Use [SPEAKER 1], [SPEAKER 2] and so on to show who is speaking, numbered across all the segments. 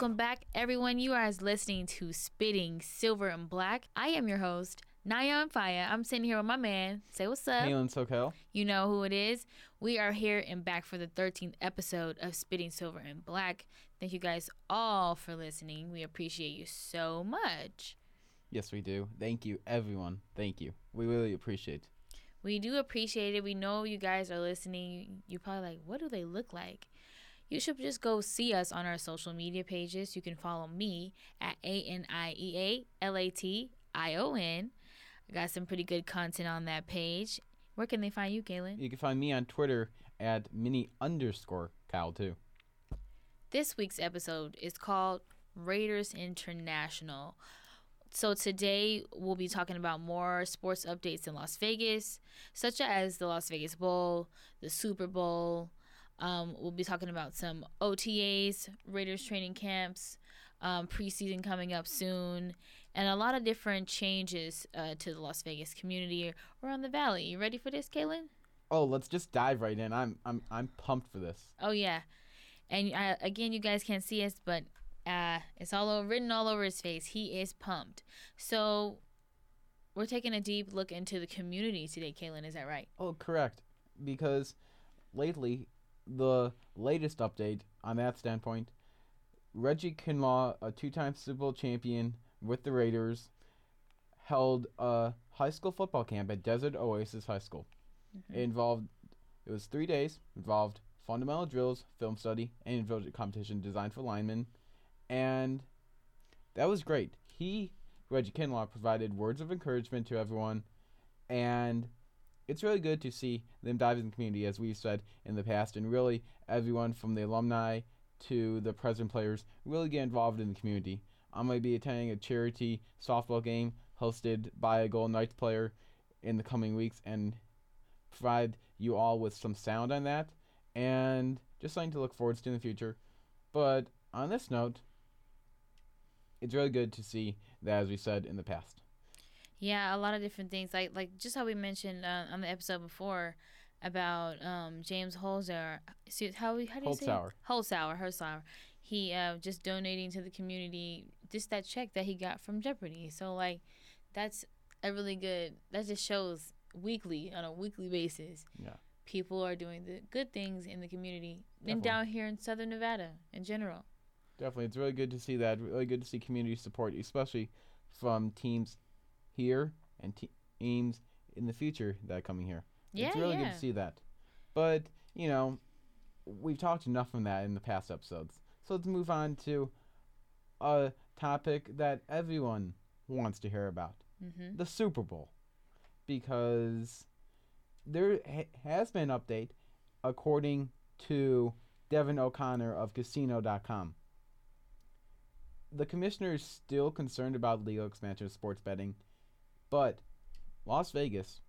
[SPEAKER 1] Welcome back, everyone. You are listening to Spitting Silver and Black. I am your host, Nayan Faya. I'm sitting here with my man. Say what's up.
[SPEAKER 2] Halen Sokel.
[SPEAKER 1] You know who it is. We are here and back for the 13th episode of Spitting Silver and Black. Thank you guys all for listening. We appreciate you so much.
[SPEAKER 2] Yes, we do. Thank you, everyone. Thank you. We really appreciate. it.
[SPEAKER 1] We do appreciate it. We know you guys are listening. You're probably like, what do they look like? You should just go see us on our social media pages. You can follow me at A N I E A L A T I O N. I got some pretty good content on that page. Where can they find you, Galen?
[SPEAKER 2] You can find me on Twitter at mini underscore Kyle too.
[SPEAKER 1] This week's episode is called Raiders International. So today we'll be talking about more sports updates in Las Vegas, such as the Las Vegas Bowl, the Super Bowl. Um, we'll be talking about some OTAs, Raiders training camps, um, preseason coming up soon, and a lot of different changes uh, to the Las Vegas community around the valley. You ready for this, Kaylin?
[SPEAKER 2] Oh, let's just dive right in. I'm I'm I'm pumped for this.
[SPEAKER 1] Oh yeah, and uh, again, you guys can't see us, but uh, it's all over, written all over his face. He is pumped. So we're taking a deep look into the community today, Kaylin. Is that right?
[SPEAKER 2] Oh, correct. Because lately, the latest update on that standpoint, Reggie Kinlaw, a two-time Super Bowl champion with the Raiders, held a high school football camp at Desert Oasis High School.
[SPEAKER 1] Mm-hmm.
[SPEAKER 2] It involved it was three days. Involved fundamental drills, film study, and individual competition designed for linemen, and that was great. He Reggie Kinlaw provided words of encouragement to everyone, and it's really good to see them dive in the community, as we've said in the past, and really everyone from the alumni to the present players really get involved in the community. I'm going to be attending a charity softball game hosted by a Golden Knights player in the coming weeks and provide you all with some sound on that and just something to look forward to in the future. But on this note, it's really good to see that, as we said in the past.
[SPEAKER 1] Yeah, a lot of different things, like like just how we mentioned uh, on the episode before about um, James Holzauer. See, how how do you
[SPEAKER 2] Holzhauer.
[SPEAKER 1] say it? Holzauer, Holzauer. He uh, just donating to the community just that check that he got from Jeopardy. So like, that's a really good. That just shows weekly on a weekly basis.
[SPEAKER 2] Yeah.
[SPEAKER 1] People are doing the good things in the community
[SPEAKER 2] Definitely.
[SPEAKER 1] and down here in Southern Nevada in general.
[SPEAKER 2] Definitely, it's really good to see that. Really good to see community support, especially from teams here and te- teams in the future that are coming here.
[SPEAKER 1] Yeah,
[SPEAKER 2] it's really
[SPEAKER 1] yeah.
[SPEAKER 2] good to see that. But you know, we've talked enough from that in the past episodes. So let's move on to a topic that everyone wants to hear about:
[SPEAKER 1] Mm-hmm.
[SPEAKER 2] the Super Bowl, because there ha- has been an update, according to Devin O'Connor of Casino.com. The commissioner is still concerned about legal expansion of sports betting, but Las Vegas,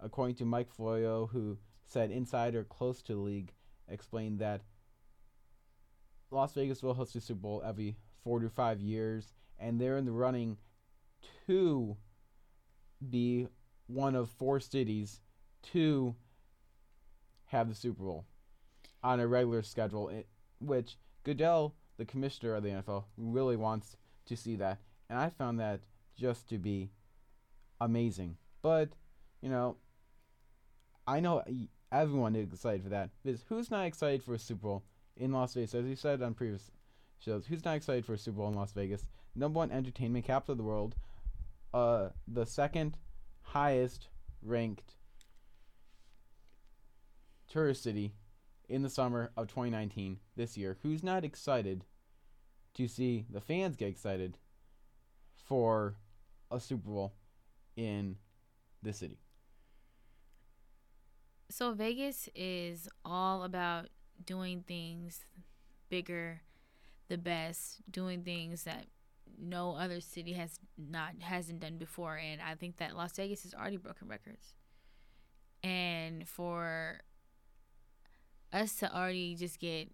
[SPEAKER 2] according to Mike Florio, who said insider close to the league, explained that Las Vegas will host the Super Bowl every four to five years, and they're in the running to be one of four cities to have the Super Bowl on a regular schedule, which Goodell, the commissioner of the NFL, really wants to see that. And I found that just to be amazing. But, you know, I know everyone is excited for that. Because who's not excited for a Super Bowl in Las Vegas? As we said on previous shows, who's not excited for a Super Bowl in Las Vegas? Number one entertainment capital of the world. Uh, the second highest ranked tourist city in the summer of 2019 this year. Who's not excited to see the fans get excited for a Super Bowl in the city?
[SPEAKER 1] So Vegas is all about doing things bigger, the best, doing things that no other city has not hasn't done before and I think that Las Vegas has already broken records. And for us to already just get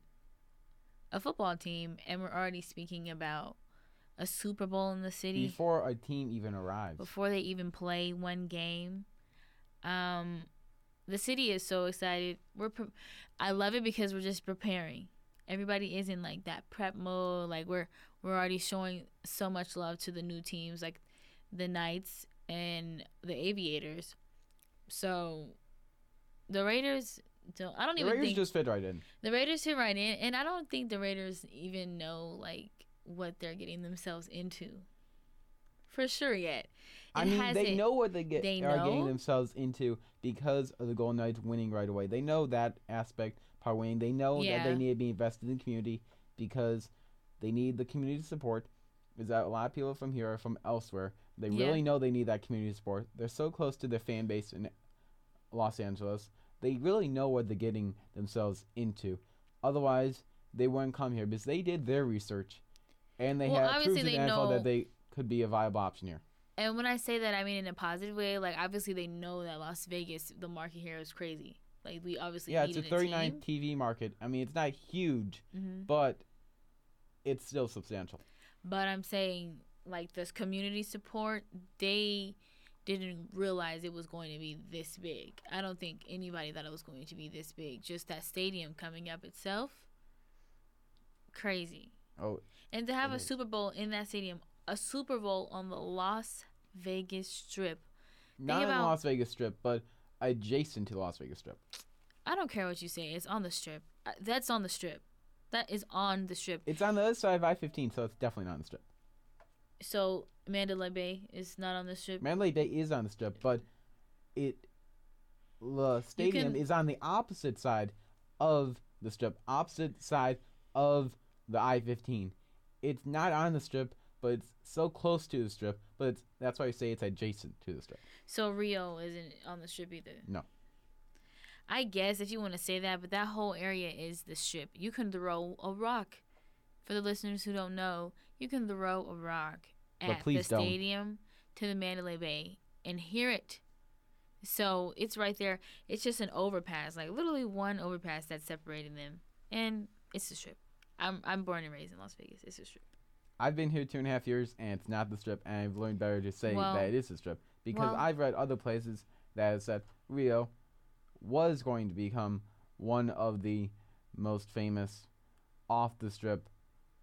[SPEAKER 1] a football team and we're already speaking about a Super Bowl in the city
[SPEAKER 2] Before a team even arrives.
[SPEAKER 1] before they even play one game. Um, the city is so excited. We're, pre- I love it because we're just preparing. everybody is in like that prep mode. Like we're we're already showing so much love to the new teams, like the Knights and the Aviators. So the Raiders don't. I don't
[SPEAKER 2] The
[SPEAKER 1] even
[SPEAKER 2] Raiders
[SPEAKER 1] think
[SPEAKER 2] just fit right in.
[SPEAKER 1] the Raiders fit right in, and I don't think the Raiders even know like what they're getting themselves into. For sure, yet.
[SPEAKER 2] I mean, they
[SPEAKER 1] it-
[SPEAKER 2] know what they get
[SPEAKER 1] they
[SPEAKER 2] are getting themselves into because of the Golden Knights winning right away. They know that aspect part winning. They know that they need to be invested in the community because they need the community support. Is that a lot of people from here are from elsewhere. They
[SPEAKER 1] Yeah.
[SPEAKER 2] really know they need that community support. They're so close to their fan base in Los Angeles. They really know what they're getting themselves into. Otherwise, they wouldn't come here because they did their research, and they
[SPEAKER 1] Well,
[SPEAKER 2] have
[SPEAKER 1] obviously
[SPEAKER 2] proved to the NFL
[SPEAKER 1] know-
[SPEAKER 2] that they could be a viable option here.
[SPEAKER 1] And when I say that, I mean in a positive way. Like obviously they know that Las Vegas, the market here is crazy. Like we obviously
[SPEAKER 2] Yeah, it's a
[SPEAKER 1] needed
[SPEAKER 2] 39 TV market. I mean, it's not huge,
[SPEAKER 1] hmm
[SPEAKER 2] but it's still substantial.
[SPEAKER 1] But I'm saying like this community support, they didn't realize it was going to be this big. I don't think anybody thought it was going to be this big. Just that stadium coming up itself, crazy.
[SPEAKER 2] Oh,
[SPEAKER 1] And to have a
[SPEAKER 2] is.
[SPEAKER 1] Super Bowl in that stadium, a Super Bowl on the Las Vegas Strip.
[SPEAKER 2] not in the Las Vegas Strip, but adjacent to the Las Vegas Strip.
[SPEAKER 1] I don't care what you say. It's on the Strip. Uh, That's on the Strip. That is on the Strip.
[SPEAKER 2] It's on the other side of I-15, so it's definitely not on the Strip.
[SPEAKER 1] So Mandalay Bay is not on the Strip.
[SPEAKER 2] Mandalay Bay is on the Strip, but it the stadium
[SPEAKER 1] can-
[SPEAKER 2] is on the opposite side of the Strip, opposite side of the I-15. It's not on the Strip, but it's so close to the Strip. But it's, that's why I say it's adjacent to the Strip.
[SPEAKER 1] So Rio isn't on the Strip either.
[SPEAKER 2] No.
[SPEAKER 1] I guess if you want to say that, but that whole area is the Strip. You can throw a rock. For the listeners who don't know, you can throw a rock at the
[SPEAKER 2] please don't.
[SPEAKER 1] stadium to the Mandalay Bay and hear it. So it's right there. It's just an overpass, like literally one overpass that's separating them, and it's the Strip. I'm I'm born and raised in Las Vegas. It's the Strip.
[SPEAKER 2] I've been here two and a half years, and it's not the strip, and I've learned better to say
[SPEAKER 1] Well-
[SPEAKER 2] that it is the strip because
[SPEAKER 1] well-
[SPEAKER 2] I've read other places that have said Rio was going to become one of the most famous off the strip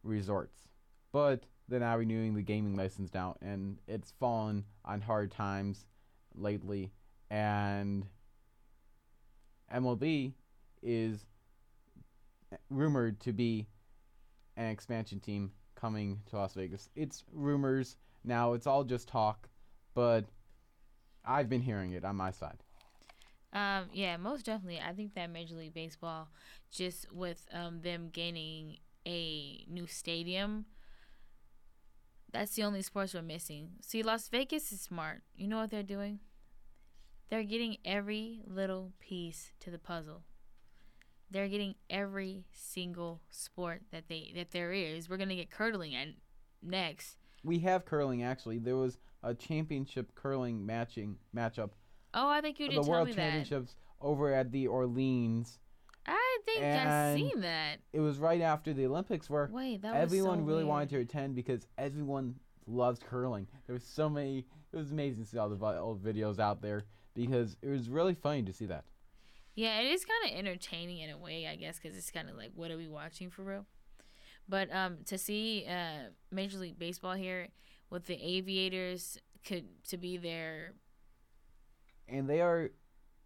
[SPEAKER 2] resorts, but they're now renewing the gaming license now, and it's fallen on hard times lately, and MLB is rumored to be an expansion team coming to Las Vegas. It's rumors now, it's all just talk, but I've been hearing it on my side.
[SPEAKER 1] Um, yeah, most definitely. I think that Major League Baseball, just with um, them gaining a new stadium, that's the only sports we're missing. See, Las Vegas is smart. You know what they're doing? They're getting every little piece to the puzzle. They're getting every single sport that they that there is. We're gonna get curling at next.
[SPEAKER 2] We have curling actually. There was a championship curling matching matchup.
[SPEAKER 1] Oh, I think you did
[SPEAKER 2] the
[SPEAKER 1] tell
[SPEAKER 2] World
[SPEAKER 1] me that.
[SPEAKER 2] Championships over at the Orleans.
[SPEAKER 1] I think I've seen that.
[SPEAKER 2] It was right after the Olympics where
[SPEAKER 1] Wait, that
[SPEAKER 2] everyone
[SPEAKER 1] so
[SPEAKER 2] really
[SPEAKER 1] weird.
[SPEAKER 2] wanted to attend because everyone loves curling. There was so many. It was amazing to see all the old videos out there because it was really funny to see that.
[SPEAKER 1] Yeah, it is kind of entertaining in a way, I guess, because it's kind of like, what are we watching for real? But um, to see uh, Major League Baseball here with the Aviators could to be there.
[SPEAKER 2] and they are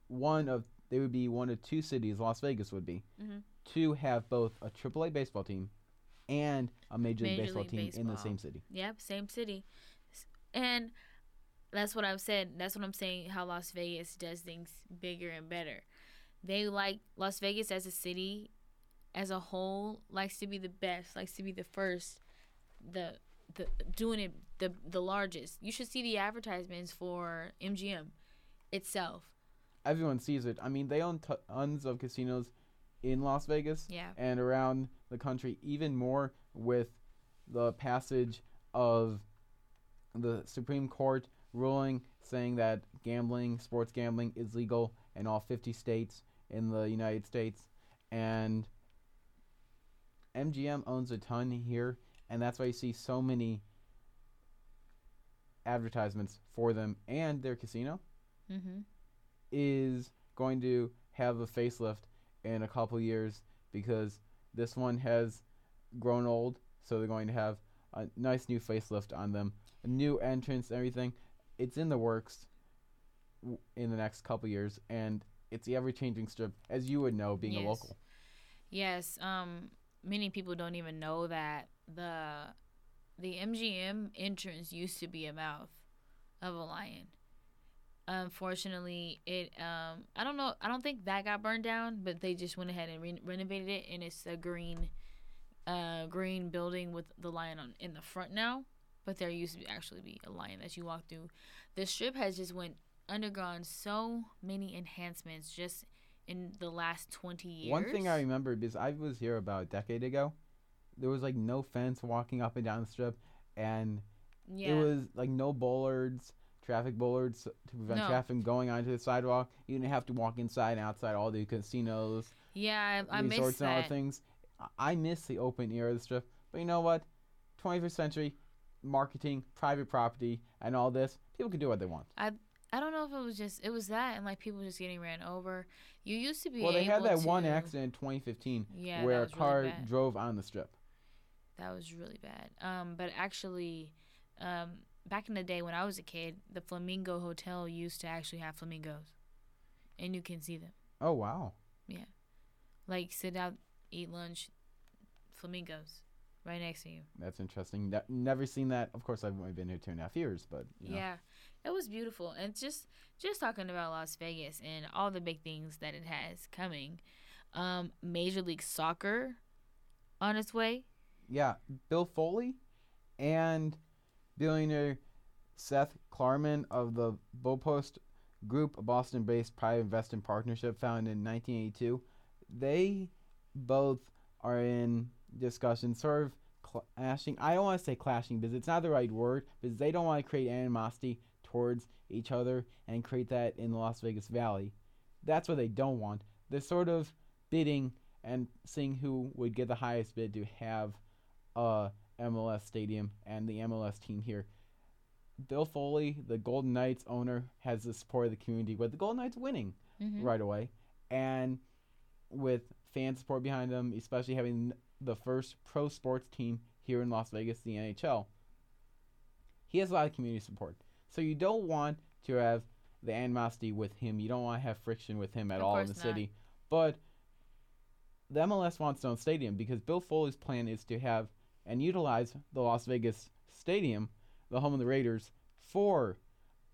[SPEAKER 2] one of they would be one of two cities Las Vegas would be
[SPEAKER 1] Mhm.
[SPEAKER 2] to have both a AAA baseball team and a Major League
[SPEAKER 1] Major
[SPEAKER 2] Baseball
[SPEAKER 1] League
[SPEAKER 2] team in the same city.
[SPEAKER 1] Yep, same city, and that's what I've said. That's what I'm saying. How Las Vegas does things bigger and better. They like Las Vegas as a city, as a whole, likes to be the best, likes to be the first, the the doing it the the largest. You should see the advertisements for MGM itself.
[SPEAKER 2] Everyone sees it. I mean, they own t- tons of casinos in Las Vegas
[SPEAKER 1] Yeah.
[SPEAKER 2] and around the country, even more with the passage of the Supreme Court ruling saying that gambling, sports gambling, is legal in all 50 states in the United States. And MGM owns a ton here, and that's why you see so many advertisements for them. And their casino
[SPEAKER 1] Mm-hmm.
[SPEAKER 2] is going to have a facelift in a couple years because This one has grown old, so they're going to have a nice new facelift on them, a new entrance, everything. It's in the works w- in the next couple years, and it's the ever-changing strip, as you would know, being
[SPEAKER 1] Yes.
[SPEAKER 2] a local.
[SPEAKER 1] Yes. Um, many people don't even know that the the MGM entrance used to be a mouth of a lion. Unfortunately, it um I don't know I don't think that got burned down, but they just went ahead and re- renovated it, and it's a green, uh, green building with the lion on in the front now. But there used to be actually be a lion as you walk through. The strip has just went undergone so many enhancements just in the last twenty years.
[SPEAKER 2] One thing I remember because I was here about a decade ago, there was like no fence walking up and down the strip, and
[SPEAKER 1] yeah.
[SPEAKER 2] it was like no bollards, traffic bollards to prevent
[SPEAKER 1] No.
[SPEAKER 2] traffic from going onto the sidewalk. You didn't have to walk inside and outside all the casinos,
[SPEAKER 1] Yeah, I, I miss
[SPEAKER 2] resorts, and all the
[SPEAKER 1] that.
[SPEAKER 2] things. I- I miss the open air of the strip, but you know what? 21st century marketing, private property, and all this, people can do what they want.
[SPEAKER 1] I don't know if it was just it was that and like people just getting ran over. You used to be
[SPEAKER 2] well, they had that one accident in 2015
[SPEAKER 1] Yeah,
[SPEAKER 2] where a car
[SPEAKER 1] really
[SPEAKER 2] drove on the strip.
[SPEAKER 1] That was really bad. Um, but actually, um, back in the day when I was a kid, the Flamingo Hotel used to actually have flamingos, and you can see them.
[SPEAKER 2] Oh wow.
[SPEAKER 1] Yeah, like sit out, eat lunch, flamingos, right next to you.
[SPEAKER 2] That's interesting. Ne- never seen that. Of course, I've only been here two and a half years, but you know.
[SPEAKER 1] Yeah, it was beautiful, and just just talking about Las Vegas and all the big things that it has coming. Um, Major League Soccer on its way.
[SPEAKER 2] yeah, Bill Foley and billionaire Seth Klarman of the Baupost Group, a Boston-based private investment partnership founded in 1982. They both are in discussion, sort of clashing. I don't want to say clashing because it's not the right word, because they don't want to create animosity towards each other and create that in the Las Vegas Valley. That's what they don't want. They're sort of bidding and seeing who would get the highest bid to have a MLS stadium and the MLS team here. Bill Foley, the Golden Knights owner, has the support of the community, with the Golden Knights winning
[SPEAKER 1] Mm-hmm.
[SPEAKER 2] right away, and with fan support behind them, especially having the first pro sports team here in Las Vegas, the NHL. He has a lot of community support, so you don't want to have the animosity with him. You don't want to have friction with him at
[SPEAKER 1] Of
[SPEAKER 2] all in the
[SPEAKER 1] not.
[SPEAKER 2] city. But the MLS wants its own stadium because Bill Foley's plan is to have and utilize the Las Vegas Stadium, the home of the Raiders, for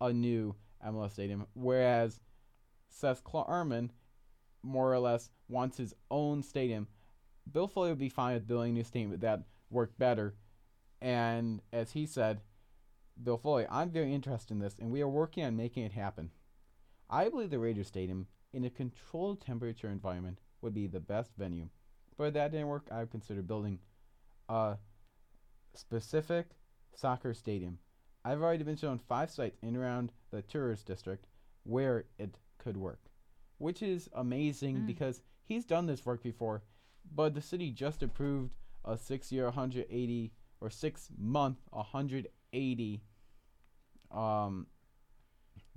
[SPEAKER 2] a new MLS stadium. Whereas Seth Klarman, more or less, wants his own stadium. Bill Foley would be fine with building a new stadium that worked better. And as he said, Bill Foley, I'm very interested in this, and we are working on making it happen. I believe the Raiders Stadium, in a controlled temperature environment, would be the best venue. But if that didn't work, I would consider building a specific soccer stadium. I've already been shown five sites in and around the tourist district where it could work, which is amazing
[SPEAKER 1] Mm.
[SPEAKER 2] because he's done this work before, but the city just approved a six-year, 180 or six-month, 180 um,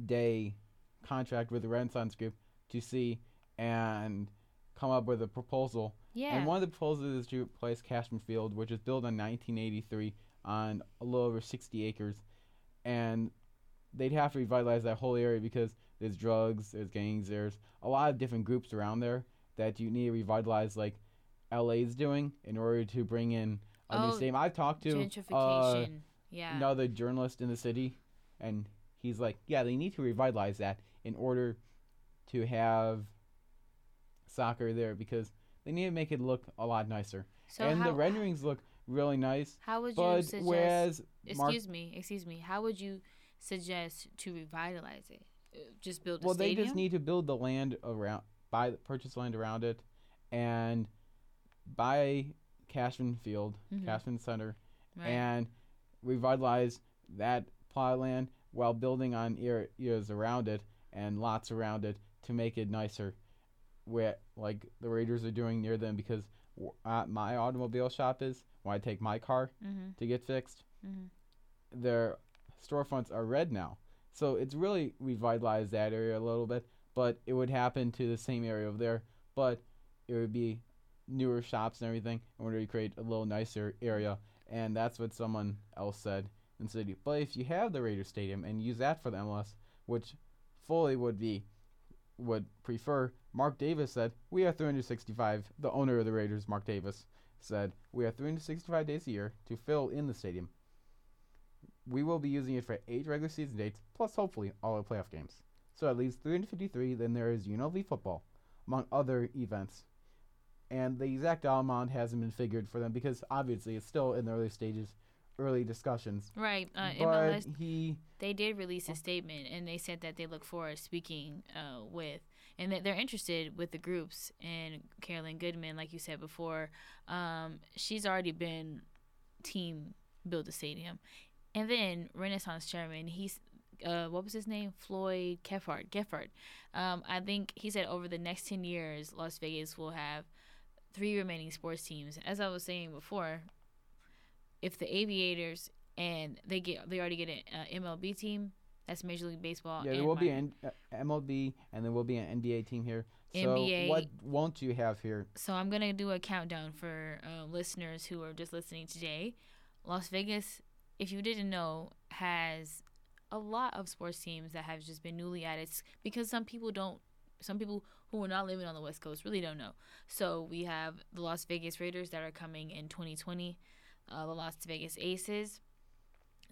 [SPEAKER 2] day contract with the Renaissance Group to see and come up with a proposal
[SPEAKER 1] Yeah.
[SPEAKER 2] and one of the proposals is to replace Cashman Field, which was built in 1983 on a little over 60 acres, and they'd have to revitalize that whole area because there's drugs, there's gangs, there's a lot of different groups around there that you need to revitalize, like LA's doing, in order to bring in a new
[SPEAKER 1] Oh,
[SPEAKER 2] stadium. I've talked to uh,
[SPEAKER 1] Yeah.
[SPEAKER 2] another journalist in the city, and he's like, yeah, they need to revitalize that in order to have soccer there because they need to make it look a lot nicer.
[SPEAKER 1] So
[SPEAKER 2] and
[SPEAKER 1] how,
[SPEAKER 2] the renderings look really nice,
[SPEAKER 1] how would you suggest?
[SPEAKER 2] whereas
[SPEAKER 1] excuse me. Excuse me. How would you suggest to revitalize it? Uh, Just build a
[SPEAKER 2] well, they just need to build the land around, buy purchase land around it, and buy Cashman Field,
[SPEAKER 1] Mhm.
[SPEAKER 2] Cashman Center,
[SPEAKER 1] right.
[SPEAKER 2] and revitalize that plot of land while building on areas around it and lots around it to make it nicer. Where like the Raiders are doing near them because at my automobile shop is when I take my car
[SPEAKER 1] mm-hmm.
[SPEAKER 2] to get fixed,
[SPEAKER 1] Mhm.
[SPEAKER 2] their storefronts are red now. So it's really revitalized that area a little bit, but it would happen to the same area over there, but it would be newer shops and everything in order to create a little nicer area. And that's what someone else said in city. But if you have the Raiders Stadium and use that for the MLS, which Foley would be would prefer, Mark Davis said, We are 365. The owner of the Raiders, Mark Davis, said, We have 365 days a year to fill in the stadium. We will be using it for eight regular season dates, plus hopefully all the playoff games. So at least 353, then there is UNLV football, among other events. And the exact amount hasn't been figured for them because obviously it's still in the early stages, early discussions.
[SPEAKER 1] Right. Uh,
[SPEAKER 2] but
[SPEAKER 1] MLS,
[SPEAKER 2] he
[SPEAKER 1] they did release a statement and they said that they look forward to speaking uh, with and that they're interested with the groups and Carolyn Goodman, like you said before, um, she's already been team build the stadium. And then Renaissance chairman, he's uh, what was his name? Floyd Geffard. Geffard. Um, I think he said over the next ten years, Las Vegas will have three remaining sports teams. As I was saying before, if the Aviators and they get they already get an uh, MLB team, that's Major League Baseball.
[SPEAKER 2] yeah, there will be an uh, MLB and there will be an NBA team here. So
[SPEAKER 1] NBA.
[SPEAKER 2] what won't you have here?
[SPEAKER 1] So I'm gonna do a countdown for uh, listeners who are just listening today. Las Vegas, if you didn't know, has a lot of sports teams that have just been newly added because some people don't. Some people who are not living on the West Coast really don't know. So we have the Las Vegas Raiders that are coming in 2020, uh, the Las Vegas Aces,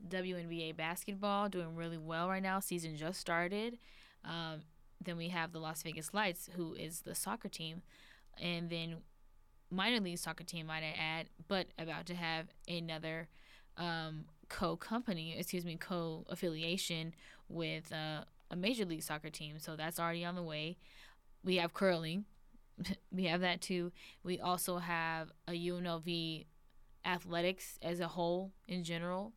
[SPEAKER 1] WNBA basketball doing really well right now. Season just started. Um, then we have the Las Vegas Lights, who is the soccer team, and then minor league soccer team, might I add, but about to have another um, co-company, excuse me, co-affiliation with uh, a major league soccer team. So that's already on the way. We have curling. we have that too. We also have a UNLV athletics as a whole in general.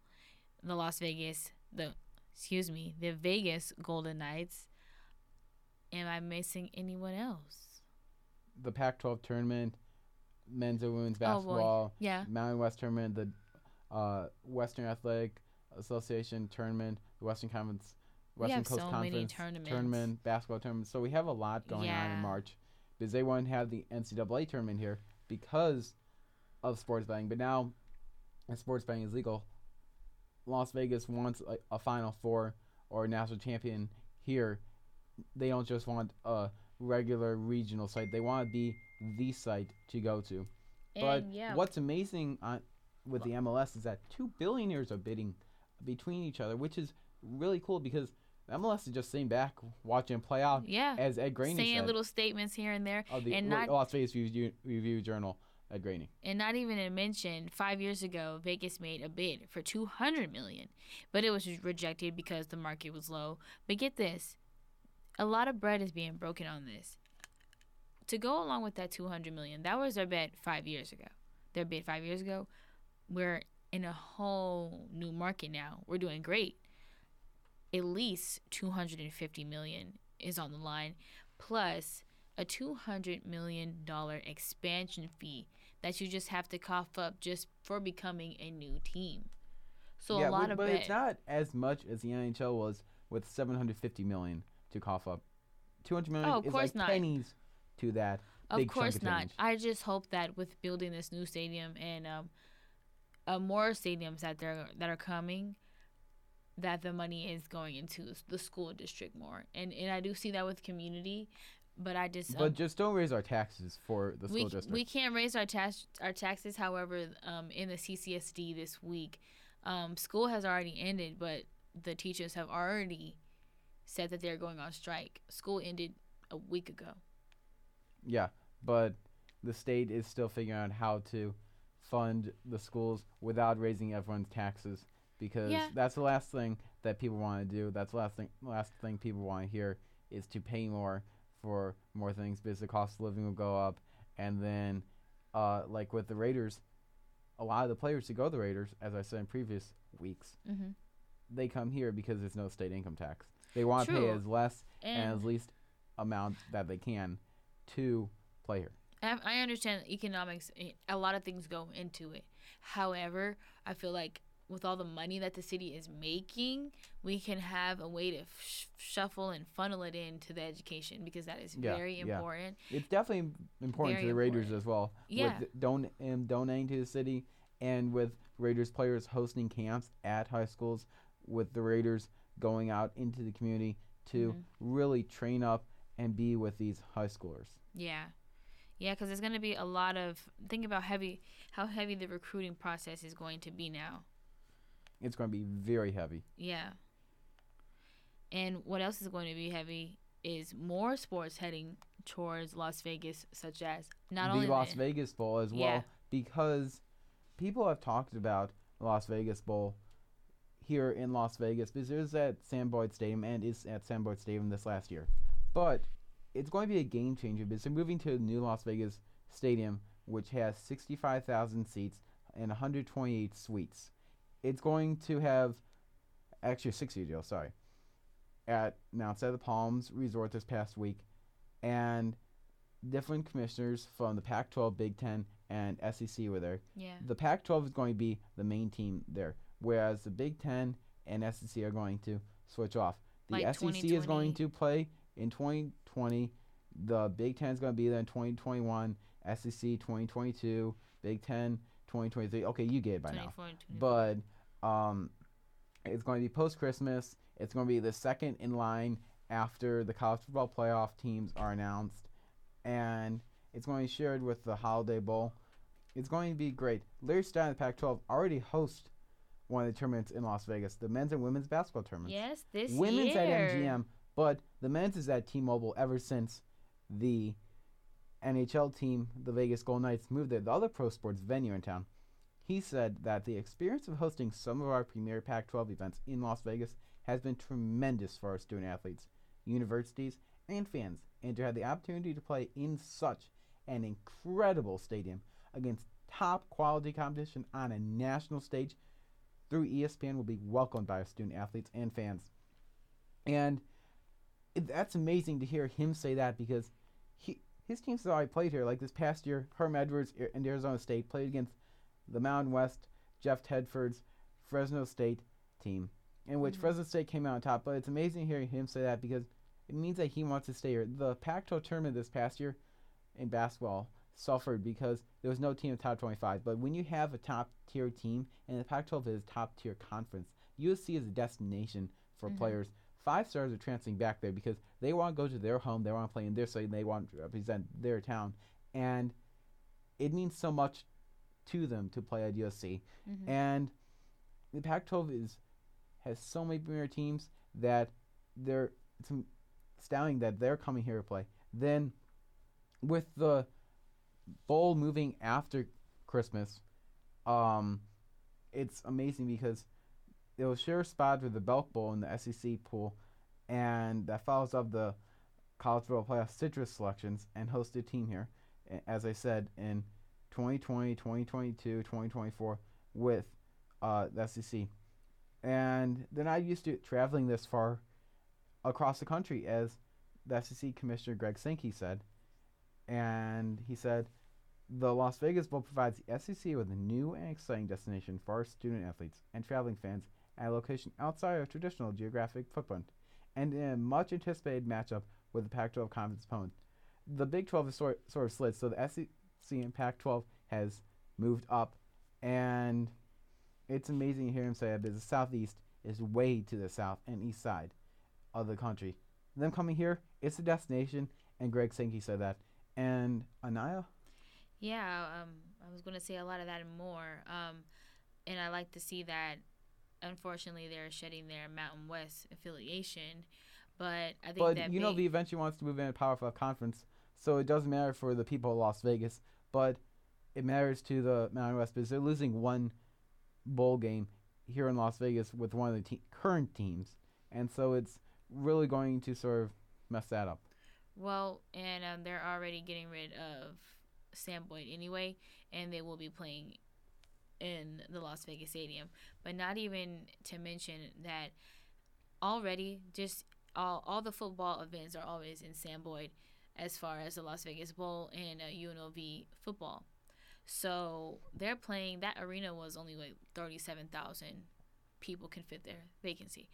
[SPEAKER 1] The Las Vegas, the excuse me, the Vegas Golden Knights. Am I missing anyone else?
[SPEAKER 2] The Pac-12 tournament, men's and women's
[SPEAKER 1] Oh,
[SPEAKER 2] basketball,
[SPEAKER 1] Yeah.
[SPEAKER 2] Mountain West tournament, the uh, Western Athletic Association tournament, the Western Conference, Western
[SPEAKER 1] have
[SPEAKER 2] Coast
[SPEAKER 1] so many
[SPEAKER 2] Conference tournament, basketball tournament. So we have a lot going on in March because they want to have the NCAA tournament here because of sports betting. But now, as sports betting is legal, Las Vegas wants a, a Final Four or a national champion here. They don't just want a regular regional site. They want to be the site to go to. But
[SPEAKER 1] yeah,
[SPEAKER 2] what's amazing on, with the MLS is that two billionaires are bidding between each other, which is really cool because MLS is just sitting back watching play out.
[SPEAKER 1] yeah,
[SPEAKER 2] As Ed Graney
[SPEAKER 1] saying
[SPEAKER 2] said,
[SPEAKER 1] little statements here and there,
[SPEAKER 2] of the
[SPEAKER 1] and not-
[SPEAKER 2] Las Vegas Review, Review Journal, Ed Graney.
[SPEAKER 1] and not even to mention five years ago, Vegas made a bid for two hundred million, but it was rejected because the market was low. But get this, a lot of bread is being broken on this. To go along with that two hundred million, that was their bet five years ago. Their bid five years ago. We're in a whole new market now. We're doing great. At least two hundred and fifty million is on the line, plus a two hundred million dollar expansion fee that you just have to cough up just for becoming a new team. So
[SPEAKER 2] yeah,
[SPEAKER 1] a lot
[SPEAKER 2] but,
[SPEAKER 1] of
[SPEAKER 2] but it's not as much as the NHL was with 750 million to cough up. 200 million
[SPEAKER 1] Oh, of
[SPEAKER 2] is like
[SPEAKER 1] not.
[SPEAKER 2] pennies to that.
[SPEAKER 1] Of course
[SPEAKER 2] of
[SPEAKER 1] not.
[SPEAKER 2] change.
[SPEAKER 1] I just hope that with building this new stadium and um, uh, more stadiums that they're that are coming, that the money is going into the school district more. And and I do see that with community, but I just
[SPEAKER 2] But
[SPEAKER 1] um,
[SPEAKER 2] just don't raise our taxes for the
[SPEAKER 1] we
[SPEAKER 2] school district.
[SPEAKER 1] we can't raise our tax our taxes. However, um, in the CCSD this week, um, school has already ended, but the teachers have already said that they're going on strike. School ended a week ago.
[SPEAKER 2] Yeah, but the state is still figuring out how to fund the schools without raising everyone's taxes because
[SPEAKER 1] Yeah.
[SPEAKER 2] that's the last thing that people want to do. That's the last thing last thing people want to hear is to pay more for more things because the cost of living will go up and then uh, like with the Raiders, a lot of the players who go to the Raiders, as I said in previous weeks,
[SPEAKER 1] hmm
[SPEAKER 2] they come here because there's no state income tax. They want to pay as less and,
[SPEAKER 1] And
[SPEAKER 2] as least amount that they can to play here.
[SPEAKER 1] I I understand economics. eh, A lot of things go into it. However, I feel like with all the money that the city is making, we can have a way to sh- shuffle and funnel it into the education because that is
[SPEAKER 2] Yeah,
[SPEAKER 1] very
[SPEAKER 2] yeah.
[SPEAKER 1] important.
[SPEAKER 2] It's definitely important
[SPEAKER 1] Very
[SPEAKER 2] to the Raiders as well.
[SPEAKER 1] Yeah.
[SPEAKER 2] With don- um, donating to the city and with Raiders players hosting camps at high schools, with the Raiders going out into the community to
[SPEAKER 1] Mhm.
[SPEAKER 2] really train up and be with these high schoolers.
[SPEAKER 1] Yeah. Yeah, because there's going to be a lot of think about heavy how heavy the recruiting process is going to be now.
[SPEAKER 2] It's going to be very heavy.
[SPEAKER 1] Yeah. And what else is going to be heavy is more sports heading towards Las Vegas, such as not
[SPEAKER 2] the
[SPEAKER 1] only
[SPEAKER 2] Las
[SPEAKER 1] the-
[SPEAKER 2] Vegas Bowl as well
[SPEAKER 1] Yeah.
[SPEAKER 2] because people have talked about the Las Vegas Bowl here in Las Vegas because it was at Sam Boyd Stadium and is at Sam Boyd Stadium this last year. But it's going to be a game changer because they're moving to new Las Vegas Stadium which has 65,000 seats and 128 suites. It's going to have actually a six-year deal, sorry. At announced at the Palms Resort this past week and different commissioners from the Pac 12, Big Ten, and SEC were there.
[SPEAKER 1] yeah.
[SPEAKER 2] The Pac 12 is going to be the main team there, whereas the Big Ten and SEC are going to switch off. The
[SPEAKER 1] Like
[SPEAKER 2] SEC is going to play in 2020. The Big Ten is going to be there in 2021. SEC 2022. Big Ten 2023. Okay, you get it by now
[SPEAKER 1] 24 and 24.
[SPEAKER 2] but um, it's going to be post Christmas. It's going to be the second in line after the college football playoff teams are announced, and it's going to be shared with the Holiday Bowl. It's going to be great. Larry Stein of the Pac-12 already hosts one of the tournaments in Las Vegas, the men's and women's basketball tournaments.
[SPEAKER 1] yes, this
[SPEAKER 2] Women's
[SPEAKER 1] year.
[SPEAKER 2] Women's at MGM, but the men's is at T-Mobile ever since the NHL team, the Vegas Golden Knights, moved the other pro sports venue in town. He said that the experience of hosting some of our premier Pac 12 events in Las Vegas has been tremendous for our student athletes, universities, and fans, and to have the opportunity to play in such an incredible stadium against top quality competition on a national stage through ESPN will be welcomed by our student athletes and fans. And that's amazing to hear him say that because he his teams have already played here. Like this past year, Herm Edwards and Arizona State played against the Mountain West, Jeff Tedford's Fresno State team, in which
[SPEAKER 1] Mhm.
[SPEAKER 2] Fresno State came out on top. But it's amazing hearing him say that because it means that he wants to stay here. The Pac-12 tournament this past year in basketball suffered because there was no team in the top 25. But when you have a top tier team, and the Pac-12 is a top tier conference, USC is a destination for
[SPEAKER 1] Mhm.
[SPEAKER 2] players. Five stars are transferring back there because they want to go to their home, they want to play in their city, and they want to represent their town, and it means so much to them to play at USC.
[SPEAKER 1] Mhm.
[SPEAKER 2] And the Pac-12 is has so many premier teams that they're it's astounding that they're coming here to play. Then with the bowl moving after Christmas, um, it's amazing because it will share spot with the Belk Bowl in the SEC pool, and that follows up the college football playoff citrus selections and host a team here, as I said, in 2020, 2022, 2024 with uh, the SEC. And they're not used to traveling this far across the country, as the SEC Commissioner Greg Sankey said. And he said, the Las Vegas Bowl provides the SEC with a new and exciting destination for our student athletes and traveling fans at a location outside of traditional geographic footprint, and in a much anticipated matchup with the Pac 12 conference opponent. The Big 12 is sort, sort of slid, so the SEC and Pac 12 has moved up, and it's amazing to hear him say that the Southeast is way to the south and east side of the country. Them coming here, it's a destination, and Greg Sankey said that. And Anaya,
[SPEAKER 1] Yeah, um, I was gonna say a lot of that and more. Um, and I like to see that. Unfortunately, they're shedding their Mountain West affiliation, but I think
[SPEAKER 2] but
[SPEAKER 1] that
[SPEAKER 2] you know,
[SPEAKER 1] may-
[SPEAKER 2] the eventually wants to move in a Power Five conference, so it doesn't matter for the people of Las Vegas, but it matters to the Mountain West because they're losing one bowl game here in Las Vegas with one of the te- current teams, and so it's really going to sort of mess that up.
[SPEAKER 1] well, and um, they're already getting rid of Sam Boyd anyway, and they will be playing in the Las Vegas Stadium. But not even to mention that already just all all the football events are always in Sam Boyd, as far as the Las Vegas Bowl and uh, UNLV football. So they're playing that arena was only like thirty seven thousand people can fit their vacancy,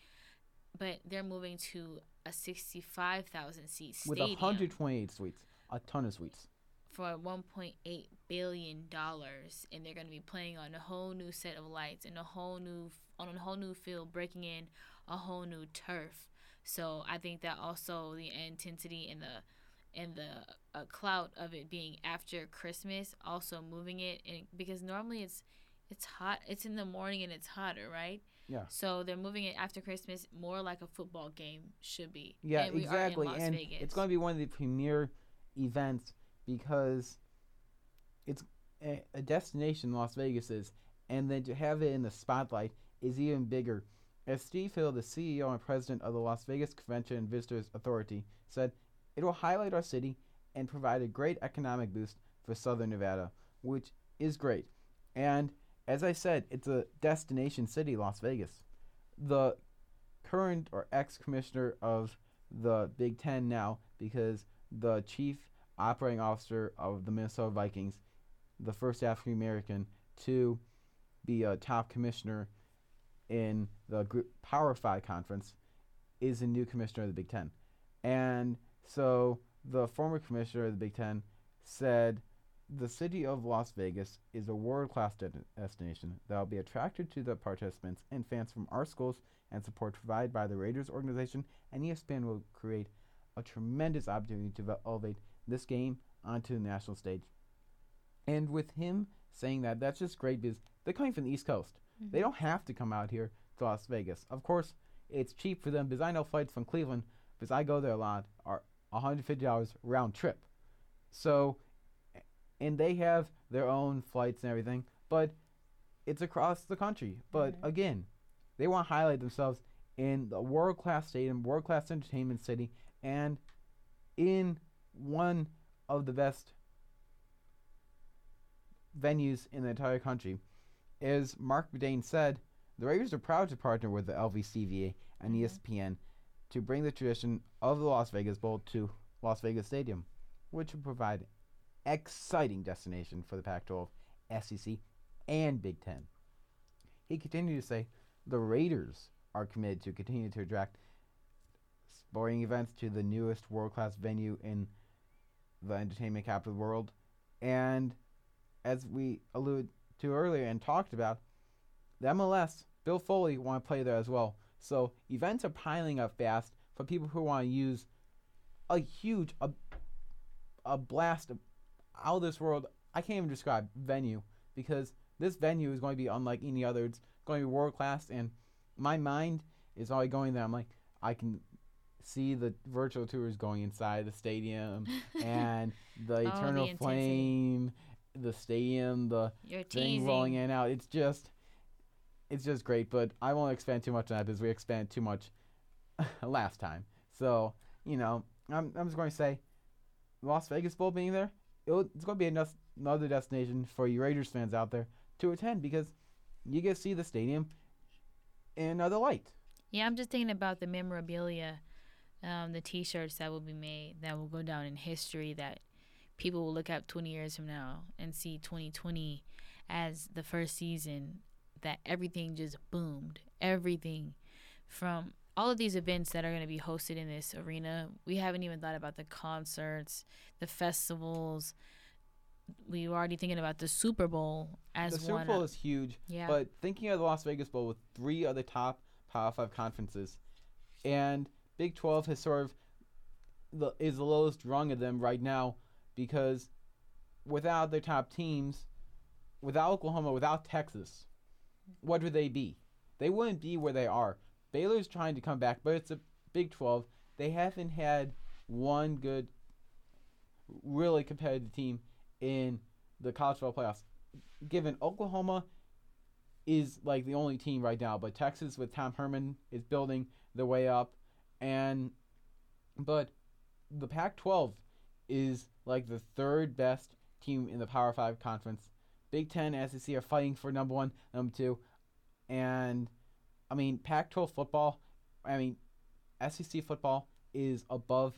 [SPEAKER 1] but they're moving to a sixty five thousand seat stadium.
[SPEAKER 2] with 128 suites, a ton of suites.
[SPEAKER 1] For one point eight billion dollars, and they're going to be playing on a whole new set of lights and a whole new on a whole new field, breaking in a whole new turf. So I think that also the intensity and the and the uh, clout of it being after Christmas, also moving it, and because normally it's it's hot, it's in the morning and it's hotter, right?
[SPEAKER 2] Yeah.
[SPEAKER 1] So they're moving it after Christmas, more like a football game should be.
[SPEAKER 2] Yeah,
[SPEAKER 1] And
[SPEAKER 2] exactly.
[SPEAKER 1] Are in Las
[SPEAKER 2] and
[SPEAKER 1] Vegas.
[SPEAKER 2] it's going to be one of the premier events because it's a, a destination Las Vegas is, and then to have it in the spotlight is even bigger. As Steve Hill, the CEO and president of the Las Vegas Convention and Visitors Authority, said, it will highlight our city and provide a great economic boost for Southern Nevada, which is great. And as I said, it's a destination city, Las Vegas. The current or ex commissioner of the Big Ten now, because the chief operating officer of the Minnesota Vikings, the first African American to be a top commissioner in the group Power Five conference, is a new commissioner of the Big Ten. And so the former commissioner of the Big Ten said the city of Las Vegas is a world class de- destination that will be attractive to the participants and fans from our schools and support provided by the Raiders organization and ESPN will create a tremendous opportunity to elevate this game onto the national stage. And with him saying that, that's just great because they're coming from the East Coast. They don't have to come out here to Las Vegas. Of course, it's cheap for them because I know flights from Cleveland, because I go there a lot, are $150 round trip. So, and they have their own flights and everything, but it's across the country. But
[SPEAKER 1] Mhm.
[SPEAKER 2] again, they want to highlight themselves in the world class stadium, world class entertainment city, and in one of the best venues in the entire country. As Marc Badain said, the Raiders are proud to partner with the LVCVA and
[SPEAKER 1] Mhm.
[SPEAKER 2] ESPN to bring the tradition of the Las Vegas Bowl to Las Vegas Stadium, which will provide exciting destination for the Pac-12, SEC, and Big Ten. He continued to say the Raiders are committed to continue to attract sporting events to the newest world-class venue in the entertainment capital of the world, and as we alluded to earlier and talked about, the MLS, Bill Foley want to play there as well. So events are piling up fast for people who want to use a huge, a, a blast of out of this world. I can't even describe venue because this venue is going to be unlike any other. It's going to be world class, and my mind is already going there. I'm like, I can see the virtual tours going inside the stadium and the
[SPEAKER 1] Oh, the
[SPEAKER 2] eternal
[SPEAKER 1] intensity.
[SPEAKER 2] flame, the stadium, the
[SPEAKER 1] You're
[SPEAKER 2] thing rolling in and out. It's just, it's just great. But I won't expand too much on that because we expanded too much last time. So you know, I'm I'm just going to say, Las Vegas Bowl being there, it's going to be another destination for you Raiders fans out there to attend because you get to see the stadium in another light.
[SPEAKER 1] Yeah, I'm just thinking about the memorabilia, um, the T-shirts that will be made that will go down in history. That people will look up 20 years from now and see 2020 as the first season that everything just boomed. Everything from all of these events that are going to be hosted in this arena. We haven't even thought about the concerts, the festivals. We were already thinking about the Super Bowl as
[SPEAKER 2] the Super
[SPEAKER 1] one.
[SPEAKER 2] Bowl is huge,
[SPEAKER 1] yeah.
[SPEAKER 2] but thinking of the Las Vegas Bowl with three other top Power Five conferences, and Big Twelve has sort of the is the lowest rung of them right now because without their top teams, without Oklahoma, without Texas, what would they be? They wouldn't be where they are. Baylor's trying to come back, but it's a Big Twelve. They haven't had one good, really competitive team in the college football playoffs. Given Oklahoma is like the only team right now, but Texas with Tom Herman is building their way up, and but the Pac-12 is like the third best team in the Power Five conference. Big Ten, SEC are fighting for number one, number two, and I mean Pac-12 football. I mean SEC football is above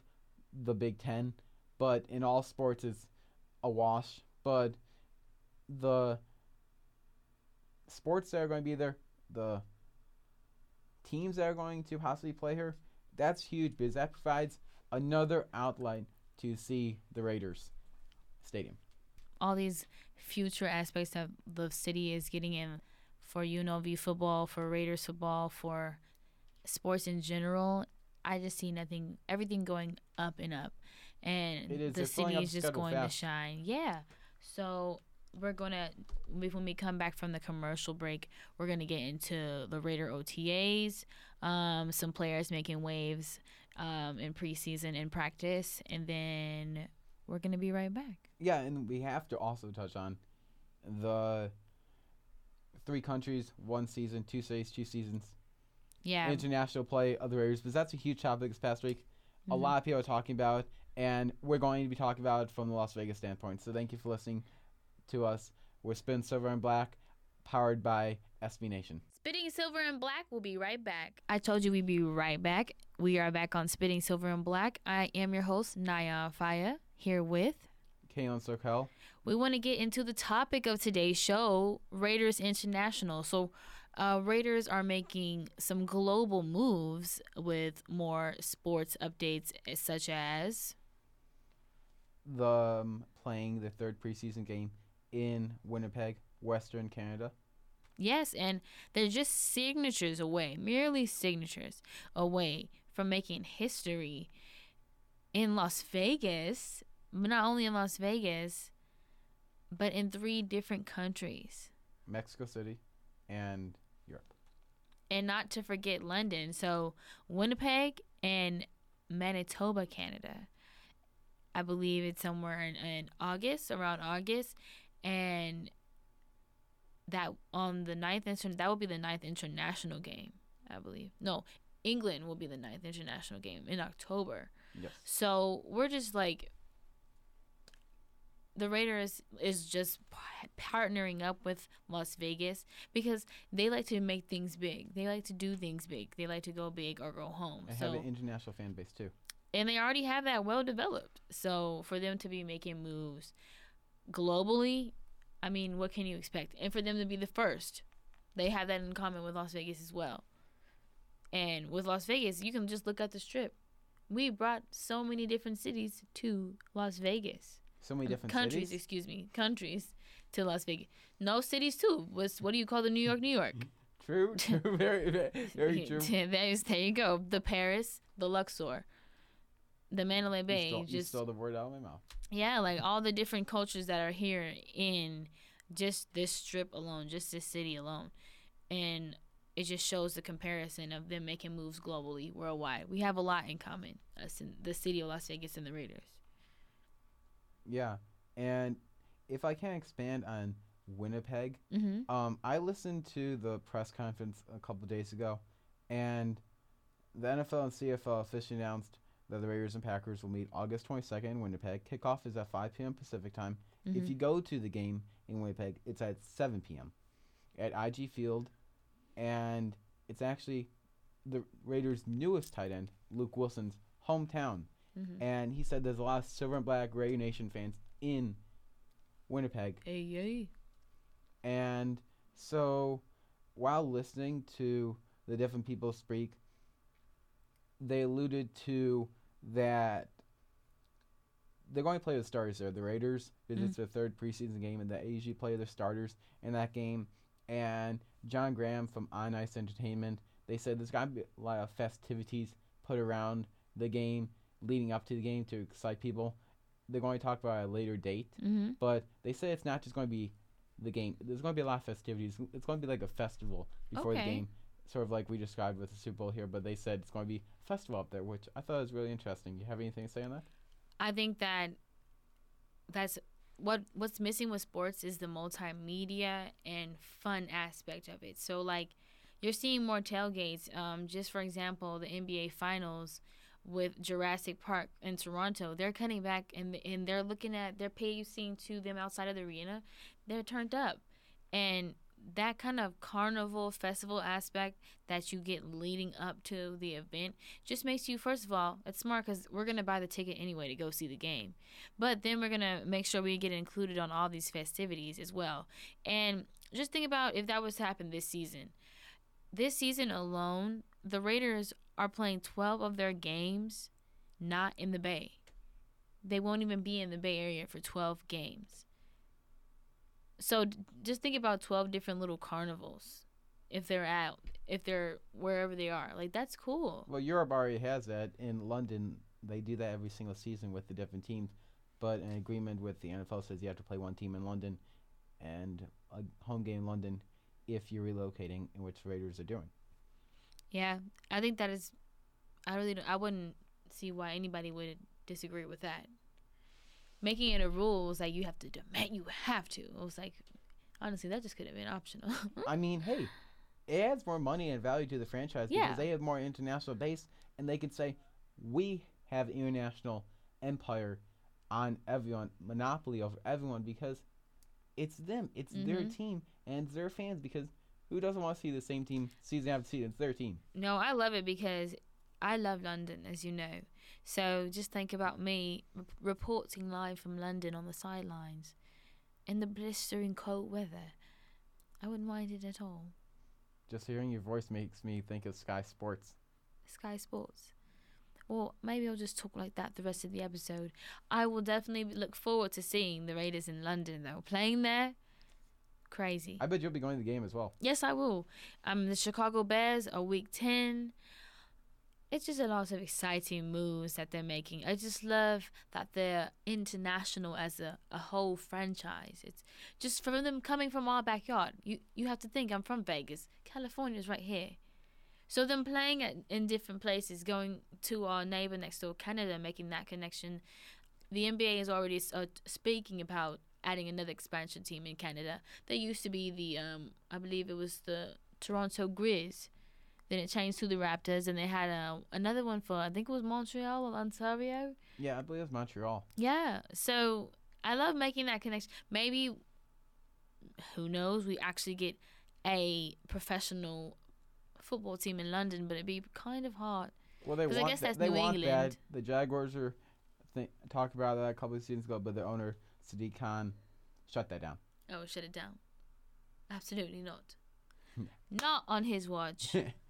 [SPEAKER 2] the Big Ten, but in all sports it's a wash. But the sports that are going to be there, the teams that are going to possibly play here, that's huge because that provides another outlet to see the Raiders stadium.
[SPEAKER 1] All these future aspects that the city is getting in for UNLV football, for Raiders football, for sports in general. I just see nothing, everything going up and up, and
[SPEAKER 2] It is.
[SPEAKER 1] the city is just going
[SPEAKER 2] fast.
[SPEAKER 1] to shine. Yeah. So we're gonna when we come back from the commercial break, we're gonna get into the Raider OTAs, um, some players making waves um, in preseason and practice, and then we're gonna be right back.
[SPEAKER 2] Yeah, and we have to also touch on the three countries, one season, two cities, two seasons,
[SPEAKER 1] Yeah.
[SPEAKER 2] international play of the Raiders, because that's a huge topic this past week. A
[SPEAKER 1] Mhm.
[SPEAKER 2] lot of people are talking about, and we're going to be talking about it from the Las Vegas standpoint. So thank you for listening to us. We're Spin Silver and Black, powered by SB Nation.
[SPEAKER 1] Spitting Silver and Black will be right back. I told you we'd be right back. We are back on Spitting Silver and Black. I am your host, Naya Faya, here with.
[SPEAKER 2] Kaylin Sokol.
[SPEAKER 1] We want to get into the topic of today's show Raiders International. So, uh, Raiders are making some global moves with more sports updates, eh, such as.
[SPEAKER 2] the um, playing the third preseason game in Winnipeg, Western Canada.
[SPEAKER 1] Yes, and they're just signatures away, merely signatures away from making history in Las Vegas, but not only in Las Vegas, but in three different countries.
[SPEAKER 2] Mexico City, and Europe.
[SPEAKER 1] And not to forget London. So, Winnipeg and Manitoba, Canada. I believe it's somewhere in, in August, around August. And that on the ninth inter- that will be the ninth international game, I believe. No, England will be the ninth international game in October.
[SPEAKER 2] Yes.
[SPEAKER 1] So we're just like the Raiders is just p- partnering up with Las Vegas because they like to make things big. They like to do things big. They like to go big or go home.
[SPEAKER 2] And
[SPEAKER 1] so
[SPEAKER 2] have an international fan base too.
[SPEAKER 1] and they already have that well developed. So for them to be making moves globally, I mean, what can you expect? And for them to be the first, they have that in common with Las Vegas as well. And with Las Vegas, you can just look at the strip. We brought so many different cities to Las Vegas.
[SPEAKER 2] So many
[SPEAKER 1] Um,
[SPEAKER 2] different
[SPEAKER 1] countries,
[SPEAKER 2] cities.
[SPEAKER 1] excuse me, countries to Las Vegas. No cities too. What's what do you call the New York, New York?
[SPEAKER 2] True, true, very, very, very true.
[SPEAKER 1] There's, there you go. The Paris, the Luxor, the Mandalay Bay.
[SPEAKER 2] you, stole, you
[SPEAKER 1] just
[SPEAKER 2] stole the word out of my mouth.
[SPEAKER 1] yeah, like all the different cultures that are here in just this strip alone, just this city alone, and it just shows the comparison of them making moves globally, worldwide. We have a lot in common. Us in the city of Las Vegas and the Raiders.
[SPEAKER 2] Yeah, and if I can expand on Winnipeg,
[SPEAKER 1] Mm-hmm.
[SPEAKER 2] um, I listened to the press conference a couple days ago, and the NFL and CFL officially announced that the Raiders and Packers will meet August 22nd in Winnipeg. Kickoff is at 5 p.m. Pacific time.
[SPEAKER 1] Mm-hmm.
[SPEAKER 2] If you go to the game in Winnipeg, it's at 7 p.m. at IG Field, and it's actually the Raiders' newest tight end, Luke Wilson's hometown.
[SPEAKER 1] mm-hmm.
[SPEAKER 2] And he said there's a lot of Silver and Black Raider Nation fans in Winnipeg.
[SPEAKER 1] Hey, yay.
[SPEAKER 2] And so while listening to the different people speak, they alluded to that they're going to play the starters there, the Raiders, because
[SPEAKER 1] Mm.
[SPEAKER 2] it's their third preseason game, and they usually play their starters in that game. And John Graham from On Ice Entertainment, they said there's going to be a lot of festivities put around the game, leading up to the game to excite people. They're going to talk about a later date,
[SPEAKER 1] Mm-hmm.
[SPEAKER 2] but they say it's not just going to be the game. There's going to be a lot of festivities. It's going to be like a festival before the game, sort of like we described with the Super Bowl here. But they said it's going to be festival up there, which I thought was really interesting. You have anything to say on that?
[SPEAKER 1] I think that that's what what's missing with sports is the multimedia and fun aspect of it. So like you're seeing more tailgates. Um, just for example, the NBA Finals with Jurassic Park in Toronto, they're cutting back and and they're looking at they're pacing to them outside of the arena. They're turned up, and that kind of carnival festival aspect that you get leading up to the event just makes you first of all it's smart because we're going to buy the ticket anyway to go see the game. But then we're going to make sure we get included on all these festivities as well. And just think about if that was to happen this season. This season alone the raiders are playing 12 of their games not in the bay. They won't even be in the bay area for 12 games so d- just think about 12 different little carnivals if they're out, if they're wherever they are. Like that's cool.
[SPEAKER 2] Well, Europe already has that. In London, they do that every single season with the different teams. But an agreement with the NFL says you have to play one team in London and a home game in London if you're relocating, and which Raiders are doing.
[SPEAKER 1] Yeah, I think that is I really I wouldn't see why anybody would disagree with that. Making it a rule was like you have to demand you have to. It was like honestly that just could have been optional.
[SPEAKER 2] I mean, hey, it adds more money and value to the franchise
[SPEAKER 1] Yeah.
[SPEAKER 2] because they have more international base and they can say, we have international empire on everyone, monopoly over everyone because it's them, it's their
[SPEAKER 1] Mhm.
[SPEAKER 2] team and it's their fans because who doesn't want to see the same team season after season? It's their team.
[SPEAKER 1] No, I love it because I love London, as you know. So just think about me reporting live from London on the sidelines in the blistering cold weather. I wouldn't mind it at all.
[SPEAKER 2] Just hearing your voice makes me think of Sky Sports.
[SPEAKER 1] Sky Sports. Well, maybe I'll just talk like that the rest of the episode. I will definitely look forward to seeing the Raiders in London, though. Playing there, crazy.
[SPEAKER 2] I bet you'll be going to the game as well.
[SPEAKER 1] Yes, I will. Um, the Chicago Bears are week 10. It's just a lot of exciting moves that they're making. I just love that they're international as a, a whole franchise. It's just from them coming from our backyard. You you have to think I'm from Vegas. California's right here. So them playing at, in different places, going to our neighbor next door, Canada, making that connection. The NBA is already uh, speaking about adding another expansion team in Canada. There used to be the um, I believe it was the Toronto Grizz. Then it changed to the Raptors, and they had uh, another one for I think it was Montreal or Ontario.
[SPEAKER 2] Yeah, I believe it's Montreal.
[SPEAKER 1] Yeah, so I love making that connection. Maybe, who knows, we actually get a professional football team in London, but it'd be kind of hard.
[SPEAKER 2] Well, they
[SPEAKER 1] 'Cause I
[SPEAKER 2] want
[SPEAKER 1] guess
[SPEAKER 2] that. they
[SPEAKER 1] New
[SPEAKER 2] want
[SPEAKER 1] England.
[SPEAKER 2] that. The Jaguars are th- talked about that a couple of seasons ago, but their owner Sadiq Khan shut that down.
[SPEAKER 1] Oh, shut it down. Absolutely not.
[SPEAKER 2] Hmm.
[SPEAKER 1] not on his watch.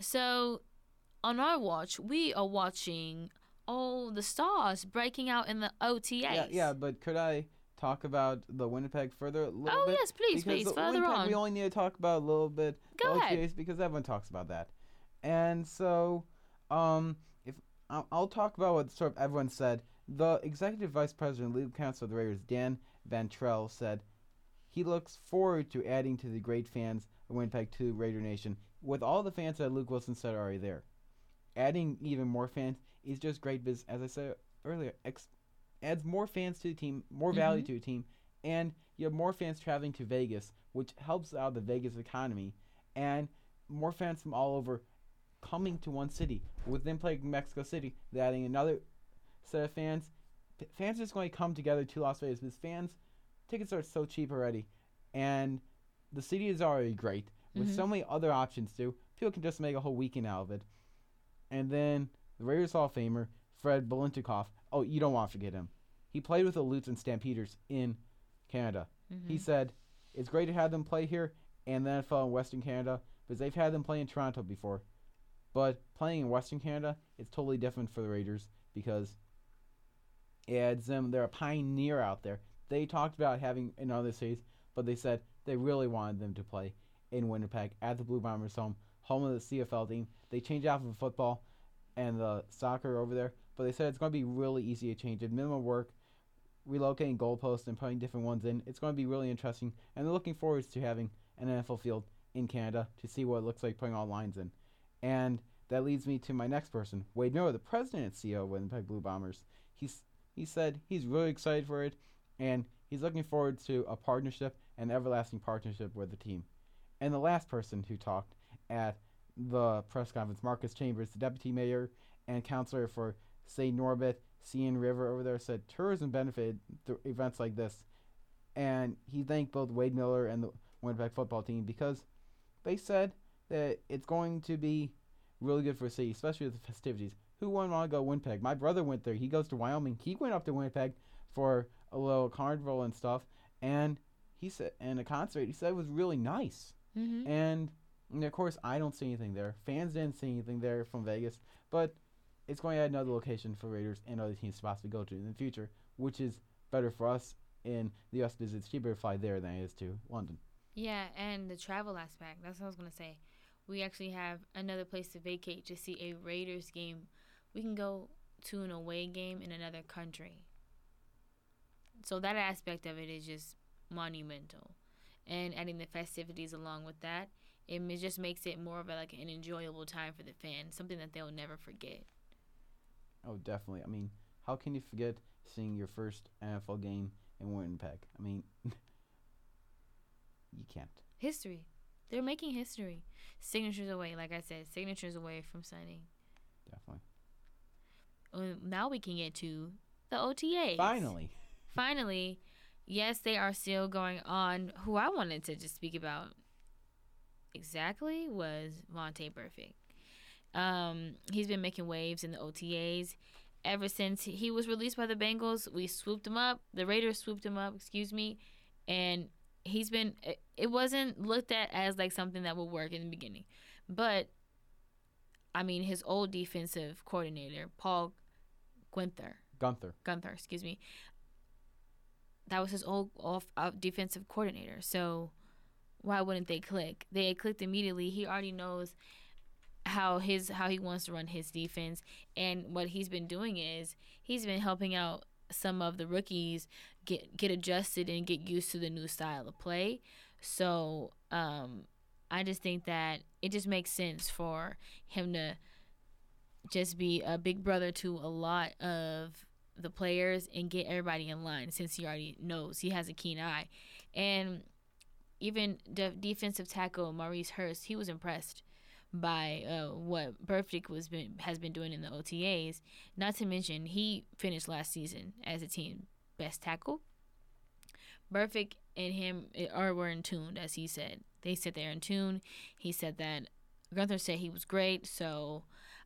[SPEAKER 1] So, on our watch, we are watching all the stars breaking out in the OTAs.
[SPEAKER 2] yeah, yeah, but could I talk about the Winnipeg further a little
[SPEAKER 1] Oh
[SPEAKER 2] bit?
[SPEAKER 1] yes, please,
[SPEAKER 2] because
[SPEAKER 1] please, further
[SPEAKER 2] Winnipeg,
[SPEAKER 1] on.
[SPEAKER 2] We only need to talk about a little bit
[SPEAKER 1] Go
[SPEAKER 2] the
[SPEAKER 1] ahead.
[SPEAKER 2] OTAs because everyone talks about that. And so, um, if I'll, I'll talk about what sort of everyone said. The executive vice president, legal counsel of the Raiders, Dan Ventrelle, said he looks forward to adding to the great fans of Winnipeg to Raider Nation with all the fans that Luke Wilson said are already there. Adding even more fans is just great business. As I said earlier, ex- adds more fans to the team, more value
[SPEAKER 1] Mhm.
[SPEAKER 2] to the team, and you have more fans traveling to Vegas, which helps out the Vegas economy, and more fans from all over coming to one city. With them playing Mexico City, they're adding another set of fans. Fans are just going to come together to Las Vegas because fans tickets are so cheap already, and the city is already great with
[SPEAKER 1] Mhm.
[SPEAKER 2] so many other options too. People can just make a whole weekend out of it. And then the Raiders Hall of Famer Fred Biletnikoff. Oh, you don't want to forget him. He played with the Lutes and Stampeders in Canada. He
[SPEAKER 1] Mhm.
[SPEAKER 2] said it's great to have them play here and the NFL in Western Canada because they've had them play in Toronto before. But playing in Western Canada, it's totally different for the Raiders because it adds them. They're a pioneer out there. They talked about having in other cities, but they said they really wanted them to play in Winnipeg at the Blue Bombers home, home of the CFL team. They changed out from football and the soccer over there, but they said it's going to be really easy to change it. Minimal work, relocating goalposts and putting different ones in. It's going to be really interesting, and they're looking forward to having an NFL field in Canada to see what it looks like putting all lines in. And that leads me to my next person, Wade Miller, the president and CEO of Winnipeg Blue Bombers. He's he said he's really excited for it, and he's looking forward to a partnership, an everlasting partnership with the team. And the last person who talked at the press conference, Markus Chambers, the deputy mayor and counselor for St. Norbert, Seine River over there, said tourism benefited through events like this. And he thanked both Wade Miller and the Winnipeg football team because they said that it's going to be really good for the city, especially with the festivities. Who wouldn't want to go to Winnipeg? My brother went there. He goes to Wyoming. He went up to Winnipeg for a little carnival and stuff, and he said and a concert. He said it was really nice.
[SPEAKER 1] Mm-hmm.
[SPEAKER 2] And, and of course, I don't see anything there. Fans didn't see anything there from Vegas, but it's going to add another location for Raiders and other teams to possibly go to in the future, which is better for us in the U.S. because it's cheaper to fly there than it is to London.
[SPEAKER 1] Yeah, and the travel aspect. That's what I was gonna say. We actually have another place to vacate to see a Raiders game. We can go to an away game in another country. So that aspect of it is just monumental, and adding the festivities along with that, it just makes it more of a, like an enjoyable time for the fans, something that they'll never forget.
[SPEAKER 2] Oh, definitely. I mean, how can you forget seeing your first NFL game in Winnipeg? I mean, you can't.
[SPEAKER 1] History. They're making history. Signatures away, like I said, signatures away from signing.
[SPEAKER 2] Definitely.
[SPEAKER 1] Uh, now we can get to the OTAs.
[SPEAKER 2] Finally.
[SPEAKER 1] Finally, yes, they are still going on. Who I wanted to just speak about exactly was Vontaze Burfict. Um, he's been making waves in the OTAs ever since he was released by the Bengals. We swooped him up. The Raiders swooped him up. Excuse me, and he's been. It wasn't looked at as like something that would work in the beginning, but I mean, his old defensive coordinator, Paul Guenther.
[SPEAKER 2] Guenther.
[SPEAKER 1] Guenther, excuse me. That was his old off uh, defensive coordinator. So why wouldn't they click? They clicked immediately. He already knows how his how he wants to run his defense, and what he's been doing is he's been helping out some of the rookies get get adjusted and get used to the new style of play. So um, I just think that it just makes sense for him to just be a big brother to a lot of the players and get everybody in line since he already knows he has a keen eye. And even the defensive tackle Maurice Hurst, he was impressed by uh, what Burfict was been has been doing in the OTAs. Not to mention he finished last season as a team best tackle. Burfict and him eh, are were in tune, as he said. They said they're in tune. He said that Guenther said he was great. So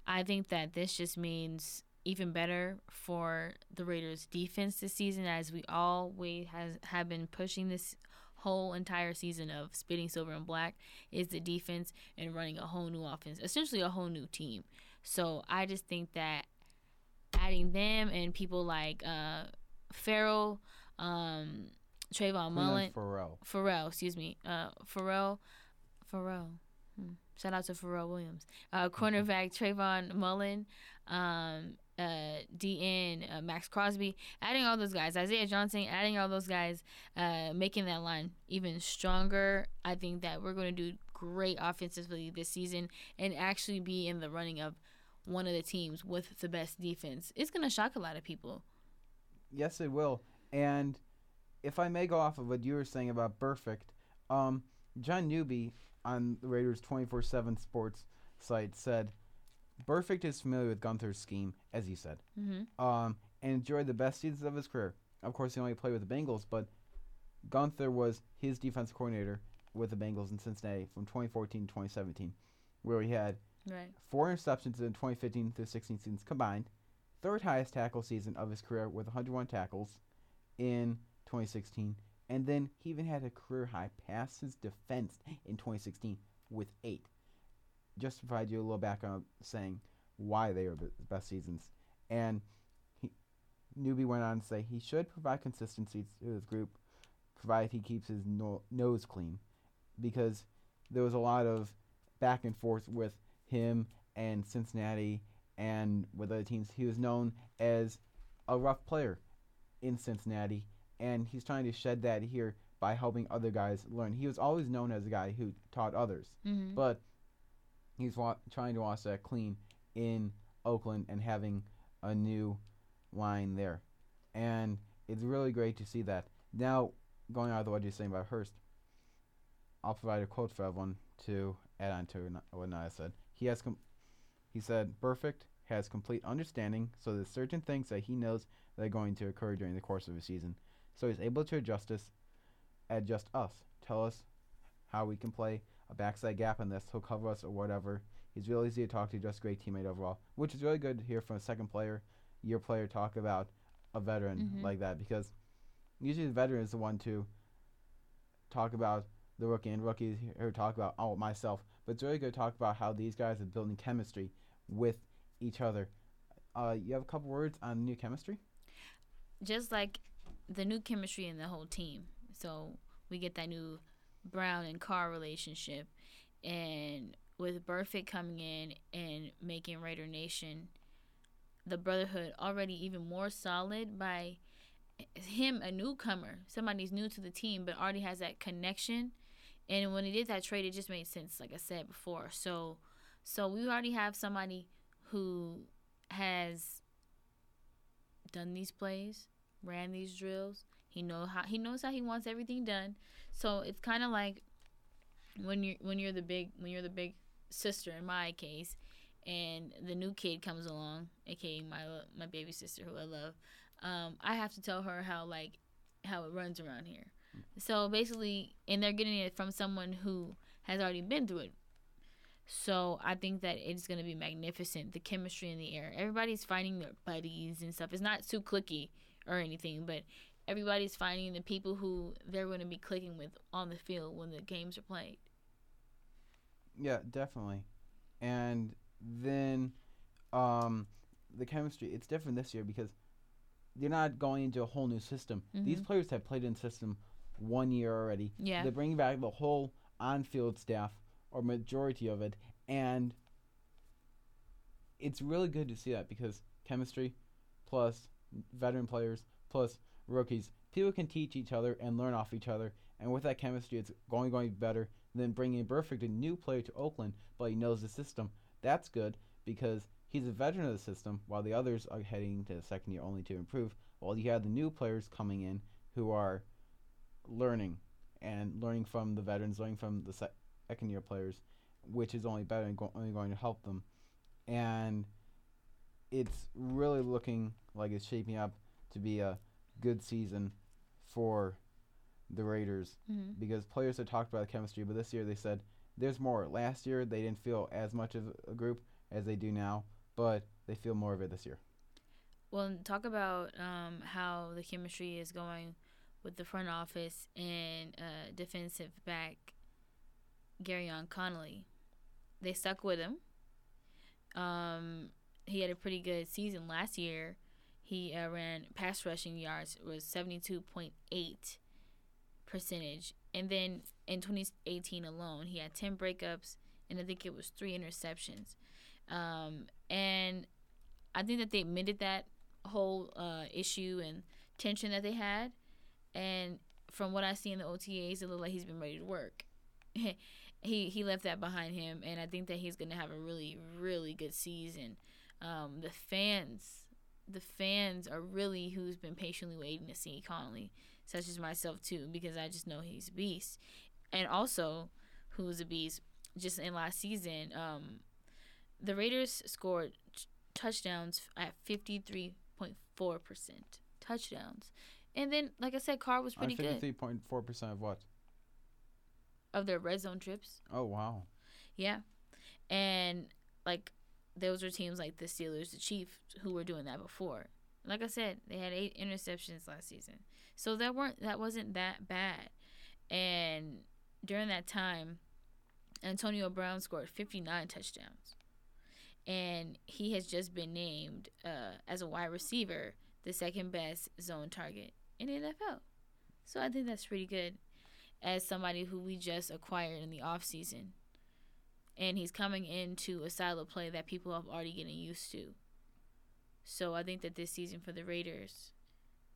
[SPEAKER 1] I think that this just means even better for the Raiders defense this season as we always has have been pushing this whole entire season of spitting silver and black is the defense and running a whole new offense, essentially a whole new team. So I just think that adding them and people like uh Ferrell, um Trayvon Mullen,
[SPEAKER 2] Pharrell.
[SPEAKER 1] Pharrell, excuse me, uh, Pharrell, Pharrell. Hmm. Shout out to Pharrell Williams. Uh, cornerback Trayvon Mullen, um, uh, DN uh, Maxx Crosby, adding all those guys, Isaiah Johnson, adding all those guys, uh, making that line even stronger. I think that we're going to do great offensively this season and actually be in the running of one of the teams with the best defense. It's going to shock a lot of people.
[SPEAKER 2] Yes, it will. And if I may go off of what you were saying about Burfict, um, John Newby on the Raiders 24 7 sports site said, Burfict is familiar with Guenther's scheme, as he said,
[SPEAKER 1] Mm-hmm.
[SPEAKER 2] um, and enjoyed the best seasons of his career. Of course, he only played with the Bengals, but Guenther was his defensive coordinator with the Bengals in Cincinnati from 2014 to 2017, where he had
[SPEAKER 1] Right.
[SPEAKER 2] four interceptions in 2015 through 16 seasons combined, third highest tackle season of his career with 101 tackles in 2016, and then he even had a career high passes defense in 2016 with eight. Just provide you a little background saying why they were the best seasons, and he, Newby went on to say he should provide consistency to his group, provided he keeps his no- nose clean, because there was a lot of back and forth with him and Cincinnati and with other teams. He was known as a rough player in Cincinnati, and he's trying to shed that here by helping other guys learn. He was always known as a guy who taught others,
[SPEAKER 1] Mm-hmm.
[SPEAKER 2] but he's wa- trying to wash that clean in Oakland and having a new line there. And it's really great to see that. Now, going out of the what you're saying about Hurst, I'll provide a quote for everyone to add on to what Naya said. He has, com- he said, Burfict has complete understanding, so there's certain things that he knows that are going to occur during the course of a season. So he's able to adjust us, adjust us, tell us how we can play a backside gap on this. He'll cover us or whatever. He's real easy to talk to, just a great teammate overall, which is really good to hear from a second player, year player talk about a veteran
[SPEAKER 1] Mhm.
[SPEAKER 2] like that because usually the veteran is the one to talk about the rookie and rookies here talk about oh myself. But it's really good to talk about how these guys are building chemistry with each other. Uh, you have a couple words on new chemistry?
[SPEAKER 1] just like the new chemistry in the whole team. So we get that new Brown and Carr relationship, and with Burfict coming in and making Raider Nation the brotherhood already even more solid by him a newcomer, somebody's new to the team but already has that connection. And when he did that trade, it just made sense, like I said before. So, so we already have somebody who has done these plays, ran these drills. He know how he knows how he wants everything done. So it's kind of like when you're when you're the big when you're the big sister in my case, and the new kid comes along, aka my my baby sister who I love. Um, I have to tell her how like how it runs around here. So basically, and they're getting it from someone who has already been through it. So I think that it's gonna be magnificent. The chemistry in the air. Everybody's finding their buddies and stuff. It's not too clicky or anything, but everybody's finding the people who they're going to be clicking with on the field when the games are played.
[SPEAKER 2] Yeah, definitely. And then um, the chemistry, it's different this year because they're not going into a whole new system. These
[SPEAKER 1] Mhm.
[SPEAKER 2] players have played in system one year already.
[SPEAKER 1] Yeah.
[SPEAKER 2] They're bringing back the whole on-field staff or majority of it, and it's really good to see that because chemistry plus veteran players plus rookies, people can teach each other and learn off each other, and with that chemistry, it's going going better than bringing Burfict, a new player to Oakland, but he knows the system. That's good because he's a veteran of the system, while the others are heading to the second year only to improve. While you have the new players coming in who are learning and learning from the veterans, learning from the sec- second year players, which is only better and go- only going to help them. And it's really looking like it's shaping up to be a good season for the Raiders
[SPEAKER 1] hmm
[SPEAKER 2] because players have talked about the chemistry, but this year they said there's more. Last year they didn't feel as much of a group as they do now, but they feel more of it this year.
[SPEAKER 1] Well, talk about um, how the chemistry is going with the front office and uh, defensive back Gareon Conley. They stuck with him. Um, he had a pretty good season last year. He uh, ran pass rushing yards was seventy two point eight percentage, and then in twenty eighteen alone, he had ten breakups and I think it was three interceptions. Um, and I think that they admitted that whole uh, issue and tension that they had. And from what I see in the OTAs, it looked like he's been ready to work. he he left that behind him, and I think that he's gonna have a really really good season. Um, the fans, the fans are really who's been patiently waiting to see Conley, such as myself too, because I just know he's a beast, and also who's a beast. Just in last season, um, the Raiders scored t- touchdowns at fifty three point four percent touchdowns. And then, like I said, Carr was pretty good
[SPEAKER 2] Fifty-three point four percent of what?
[SPEAKER 1] of their red zone trips.
[SPEAKER 2] Oh wow.
[SPEAKER 1] Yeah. And like those were teams like the Steelers, the Chiefs who were doing that before. Like I said, they had eight interceptions last season. So that weren't that wasn't that bad. And during that time, Antonio Brown scored 59 touchdowns. And he has just been named uh, as a wide receiver the second best zone target in the NFL. So I think that's pretty good as somebody who we just acquired in the offseason. And he's coming into a style of play that people have already getting used to. So I think that this season for the Raiders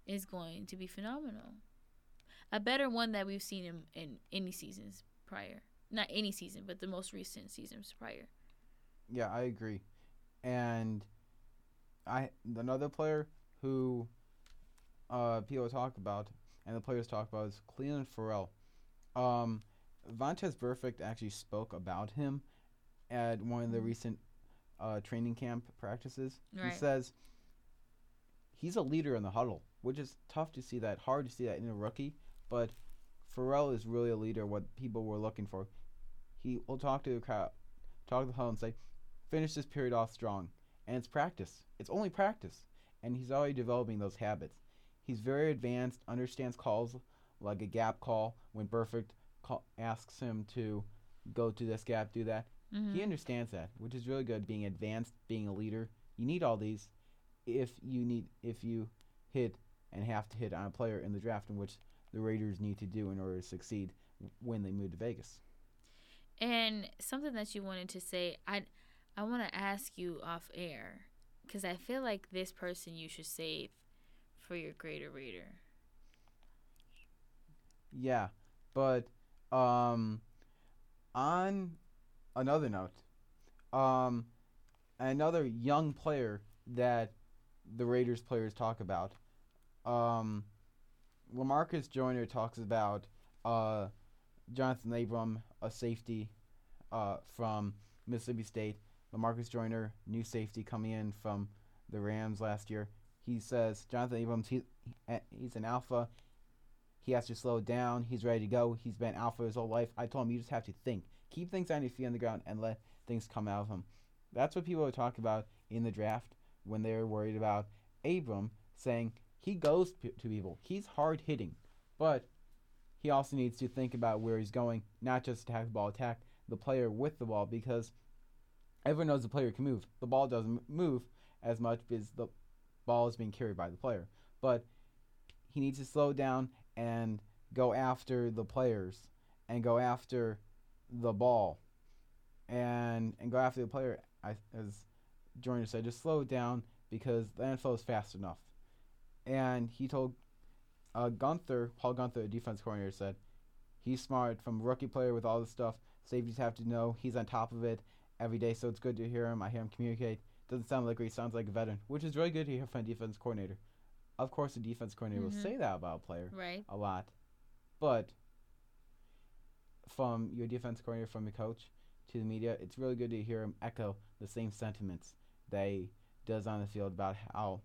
[SPEAKER 1] is going to be phenomenal. A better one that we've seen in, in any seasons prior. Not any season, but the most recent seasons prior.
[SPEAKER 2] Yeah, I agree. And I another player who uh people talk about and the players talk about is Clelin Ferrell. Um Vontaze Burfict actually spoke about him at one of the
[SPEAKER 1] Mhm.
[SPEAKER 2] recent uh, training camp practices.
[SPEAKER 1] Right.
[SPEAKER 2] He says he's a leader in the huddle, which is tough to see that, hard to see that in a rookie. But Ferrell is really a leader. What people were looking for. He will talk to the crowd, talk to the huddle, and say, "Finish this period off strong." And it's practice. It's only practice, and he's already developing those habits. He's very advanced, understands calls like a gap call when Burfict call, asks him to go to this gap, do that.
[SPEAKER 1] Mhm.
[SPEAKER 2] He understands that, which is really good. Being advanced, being a leader, you need all these. If you need, if you hit and have to hit on a player in the draft, in which the Raiders need to do in order to succeed when they move to Vegas.
[SPEAKER 1] And something that you wanted to say, I I want to ask you off air because I feel like this person you should save for your greater reader.
[SPEAKER 2] Yeah, but um, on another note, um, another young player that the Raiders players talk about, um, Lamarcus Joyner talks about uh, Jonathan Abram, a safety uh, from Mississippi State. Lamarcus Joyner, new safety coming in from the Rams last year. He says Jonathan Abrams, he, he he's an alpha. He has to slow down. He's ready to go. He's been alpha his whole life. I told him you just have to think, keep things on your feet on the ground, and let things come out of him. That's what people were talking about in the draft when they were worried about Abram, saying he goes p- to people. He's hard hitting, but he also needs to think about where he's going, not just attack the ball, attack the player with the ball, because everyone knows the player can move. The ball doesn't move as much because the ball is being carried by the player. But he needs to slow down and go after the players and go after the ball and and go after the player. I, as Jordan said, just slow it down because the NFL is fast enough. And he told uh, Guenther, Paul Guenther, the defense coordinator, said he's smart from a rookie player with all this stuff. Safeties have to know he's on top of it every day, so it's good to hear him. I hear him communicate. Doesn't sound like he sounds like a veteran, which is really good to hear from a defense coordinator. Of course, the defense coordinator
[SPEAKER 1] Mhm.
[SPEAKER 2] will say that about a player
[SPEAKER 1] Right.
[SPEAKER 2] a lot, but from your defense coordinator, from your coach to the media, it's really good to hear him echo the same sentiments that he does on the field about how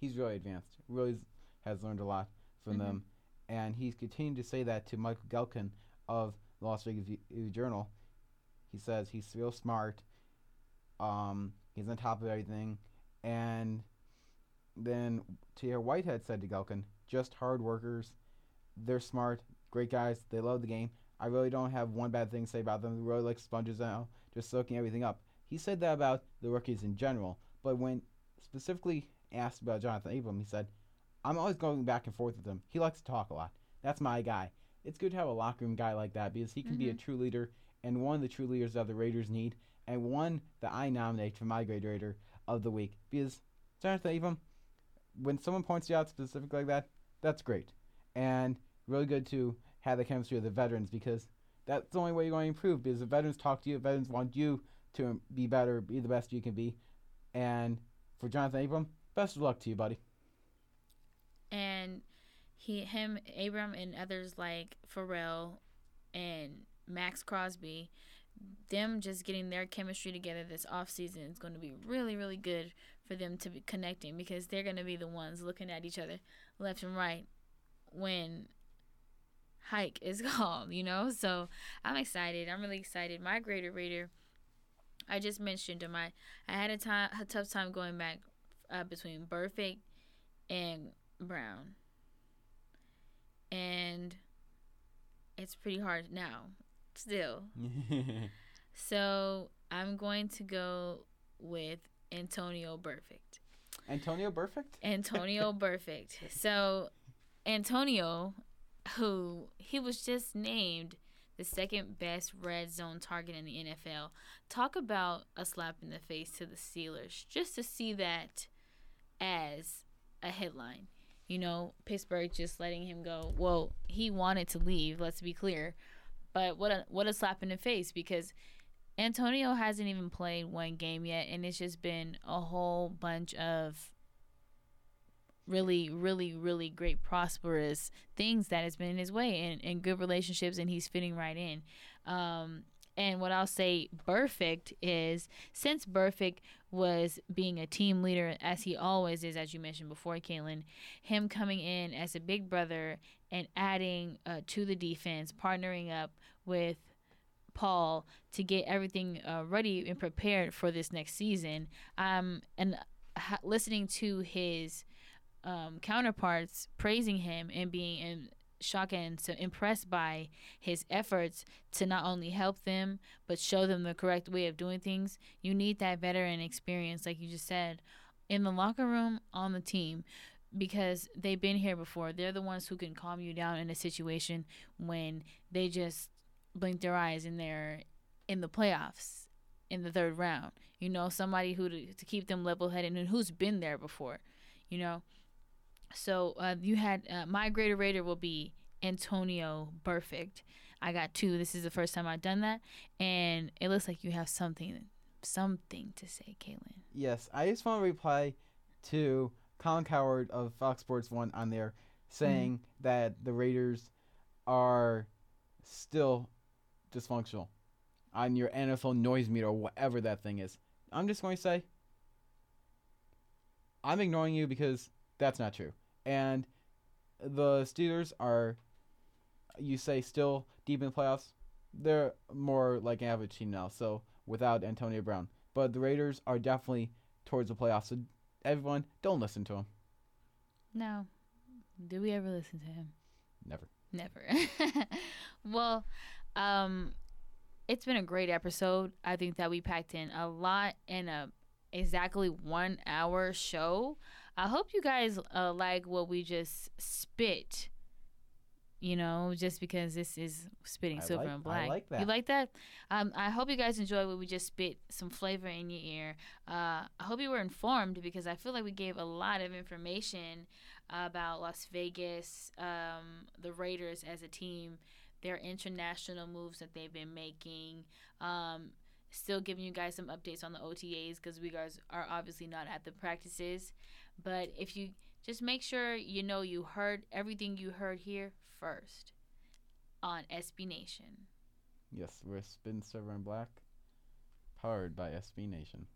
[SPEAKER 2] he's really advanced, really has learned a lot from
[SPEAKER 1] Mhm.
[SPEAKER 2] them, and he's continued to say that to Michael Gehlken of the Las Vegas V- Journal. He says he's real smart. Um, he's on top of everything, and then T.R. Whitehead said to Gehlken, just hard workers. They're smart, great guys. They love the game. I really don't have one bad thing to say about them. They're really like sponges now, just soaking everything up. He said that about the rookies in general, but when specifically asked about Jonathan Abram, he said, I'm always going back and forth with him. He likes to talk a lot. That's my guy. It's good to have a locker room guy like that because he can be a
[SPEAKER 1] Mhm.
[SPEAKER 2] true leader and one of the true leaders that the Raiders need, and one that I nominate for my grade Raider of the week because Jonathan Abram, when someone points you out specifically like that, that's great. And really good to have the chemistry of the veterans because that's the only way you're going to improve because the veterans talk to you, veterans want you to be better, be the best you can be. And for Jonathan Abram, best of luck to you, buddy.
[SPEAKER 1] and he him Abram and others like Ferrell and Maxx Crosby them just getting their chemistry together this off season is going to be really really good for them to be connecting because they're going to be the ones looking at each other left and right when hike is called you know so i'm excited i'm really excited my greater reader, i just mentioned to my i had a time a tough time going back uh, between Burfict and Brown. And it's pretty hard now, still. So I'm going to go with Antonio Perfect.
[SPEAKER 2] Antonio Perfect?
[SPEAKER 1] Antonio Perfect. So Antonio, who he was just named the second best red zone target in the NFL. Talk about a slap in the face to the Steelers. Just to see that as a headline. You know, Pittsburgh just letting him go. Well, he wanted to leave, let's be clear. But what a what a slap in the face because Antonio hasn't even played one game yet and it's just been a whole bunch of really, really, really great prosperous things that has been in his way and, and good relationships and he's fitting right in. Um And what I'll say, Burfict is since Burfict was being a team leader as he always is, as you mentioned before, Kaylin, him coming in as a big brother and adding uh, to the defense, partnering up with Paul to get everything uh, ready and prepared for this next season. Um, and ha- listening to his um, counterparts praising him and being in shock and so impressed by his efforts to not only help them but show them the correct way of doing things. You need that veteran experience, like you just said, in the locker room, on the team, because they've been here before. They're the ones who can calm you down in a situation when they just blink their eyes and they're in the playoffs in the third round. You know, somebody who to, to keep them level headed and who's been there before. You know, so uh, you had uh, my greater raider will be Antonio Perfect. I got two. This is the first time I've done that, and it looks like you have something, something to say, Kaylin.
[SPEAKER 2] Yes, I just want to reply to Colin Cowherd of Fox Sports One on there saying mm-hmm. that the Raiders are still dysfunctional on your NFL noise meter or whatever that thing is. I'm just going to say I'm ignoring you because that's not true. And the Steelers are, you say, still deep in the playoffs. They're more like an average team now, so without Antonio Brown. But the Raiders are definitely towards the playoffs. So everyone, don't listen to him.
[SPEAKER 1] No. Do we ever listen to him?
[SPEAKER 2] Never.
[SPEAKER 1] Never. well, um, it's been a great episode. I think that we packed in a lot in a exactly one hour show. I hope you guys uh, like what we just spit. You know, just because this is spitting silver
[SPEAKER 2] like,
[SPEAKER 1] and black. I
[SPEAKER 2] like that.
[SPEAKER 1] You like that? Um, I hope you guys enjoy what we just spit some flavor in your ear. Uh, I hope you were informed because I feel like we gave a lot of information about Las Vegas, um, the Raiders as a team, their international moves that they've been making. Um, still giving you guys some updates on the OTAs because we guys are obviously not at the practices. But if you just make sure you know you heard everything you heard here first on SB Nation.
[SPEAKER 2] Yes, we're Spin Silver and Black, powered by SB Nation.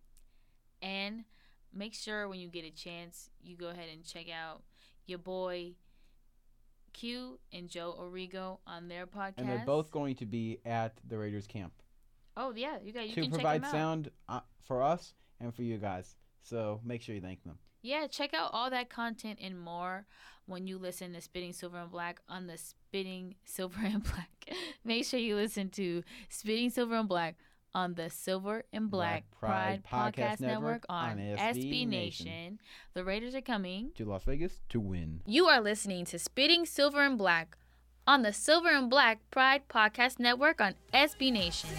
[SPEAKER 1] And make sure when you get a chance, you go ahead and check out your boy Q and Joe Origo on their podcast.
[SPEAKER 2] And they're both going to be at the Raiders camp.
[SPEAKER 1] Oh yeah, you got you
[SPEAKER 2] to provide sound uh, for us and for you guys. So make sure you thank them
[SPEAKER 1] yeah, check out all that content and more when you listen to Spitting Silver and Black on the Spitting Silver and Black. Make sure you listen to Spitting Silver and Black on the Silver and Black, Black Pride, Pride, Podcast, Podcast Network, on, on SB Nation. Nation. The Raiders are coming
[SPEAKER 2] to Las Vegas to win.
[SPEAKER 1] You are listening to Spitting Silver and Black on the Silver and Black Pride Podcast Network on SB Nation.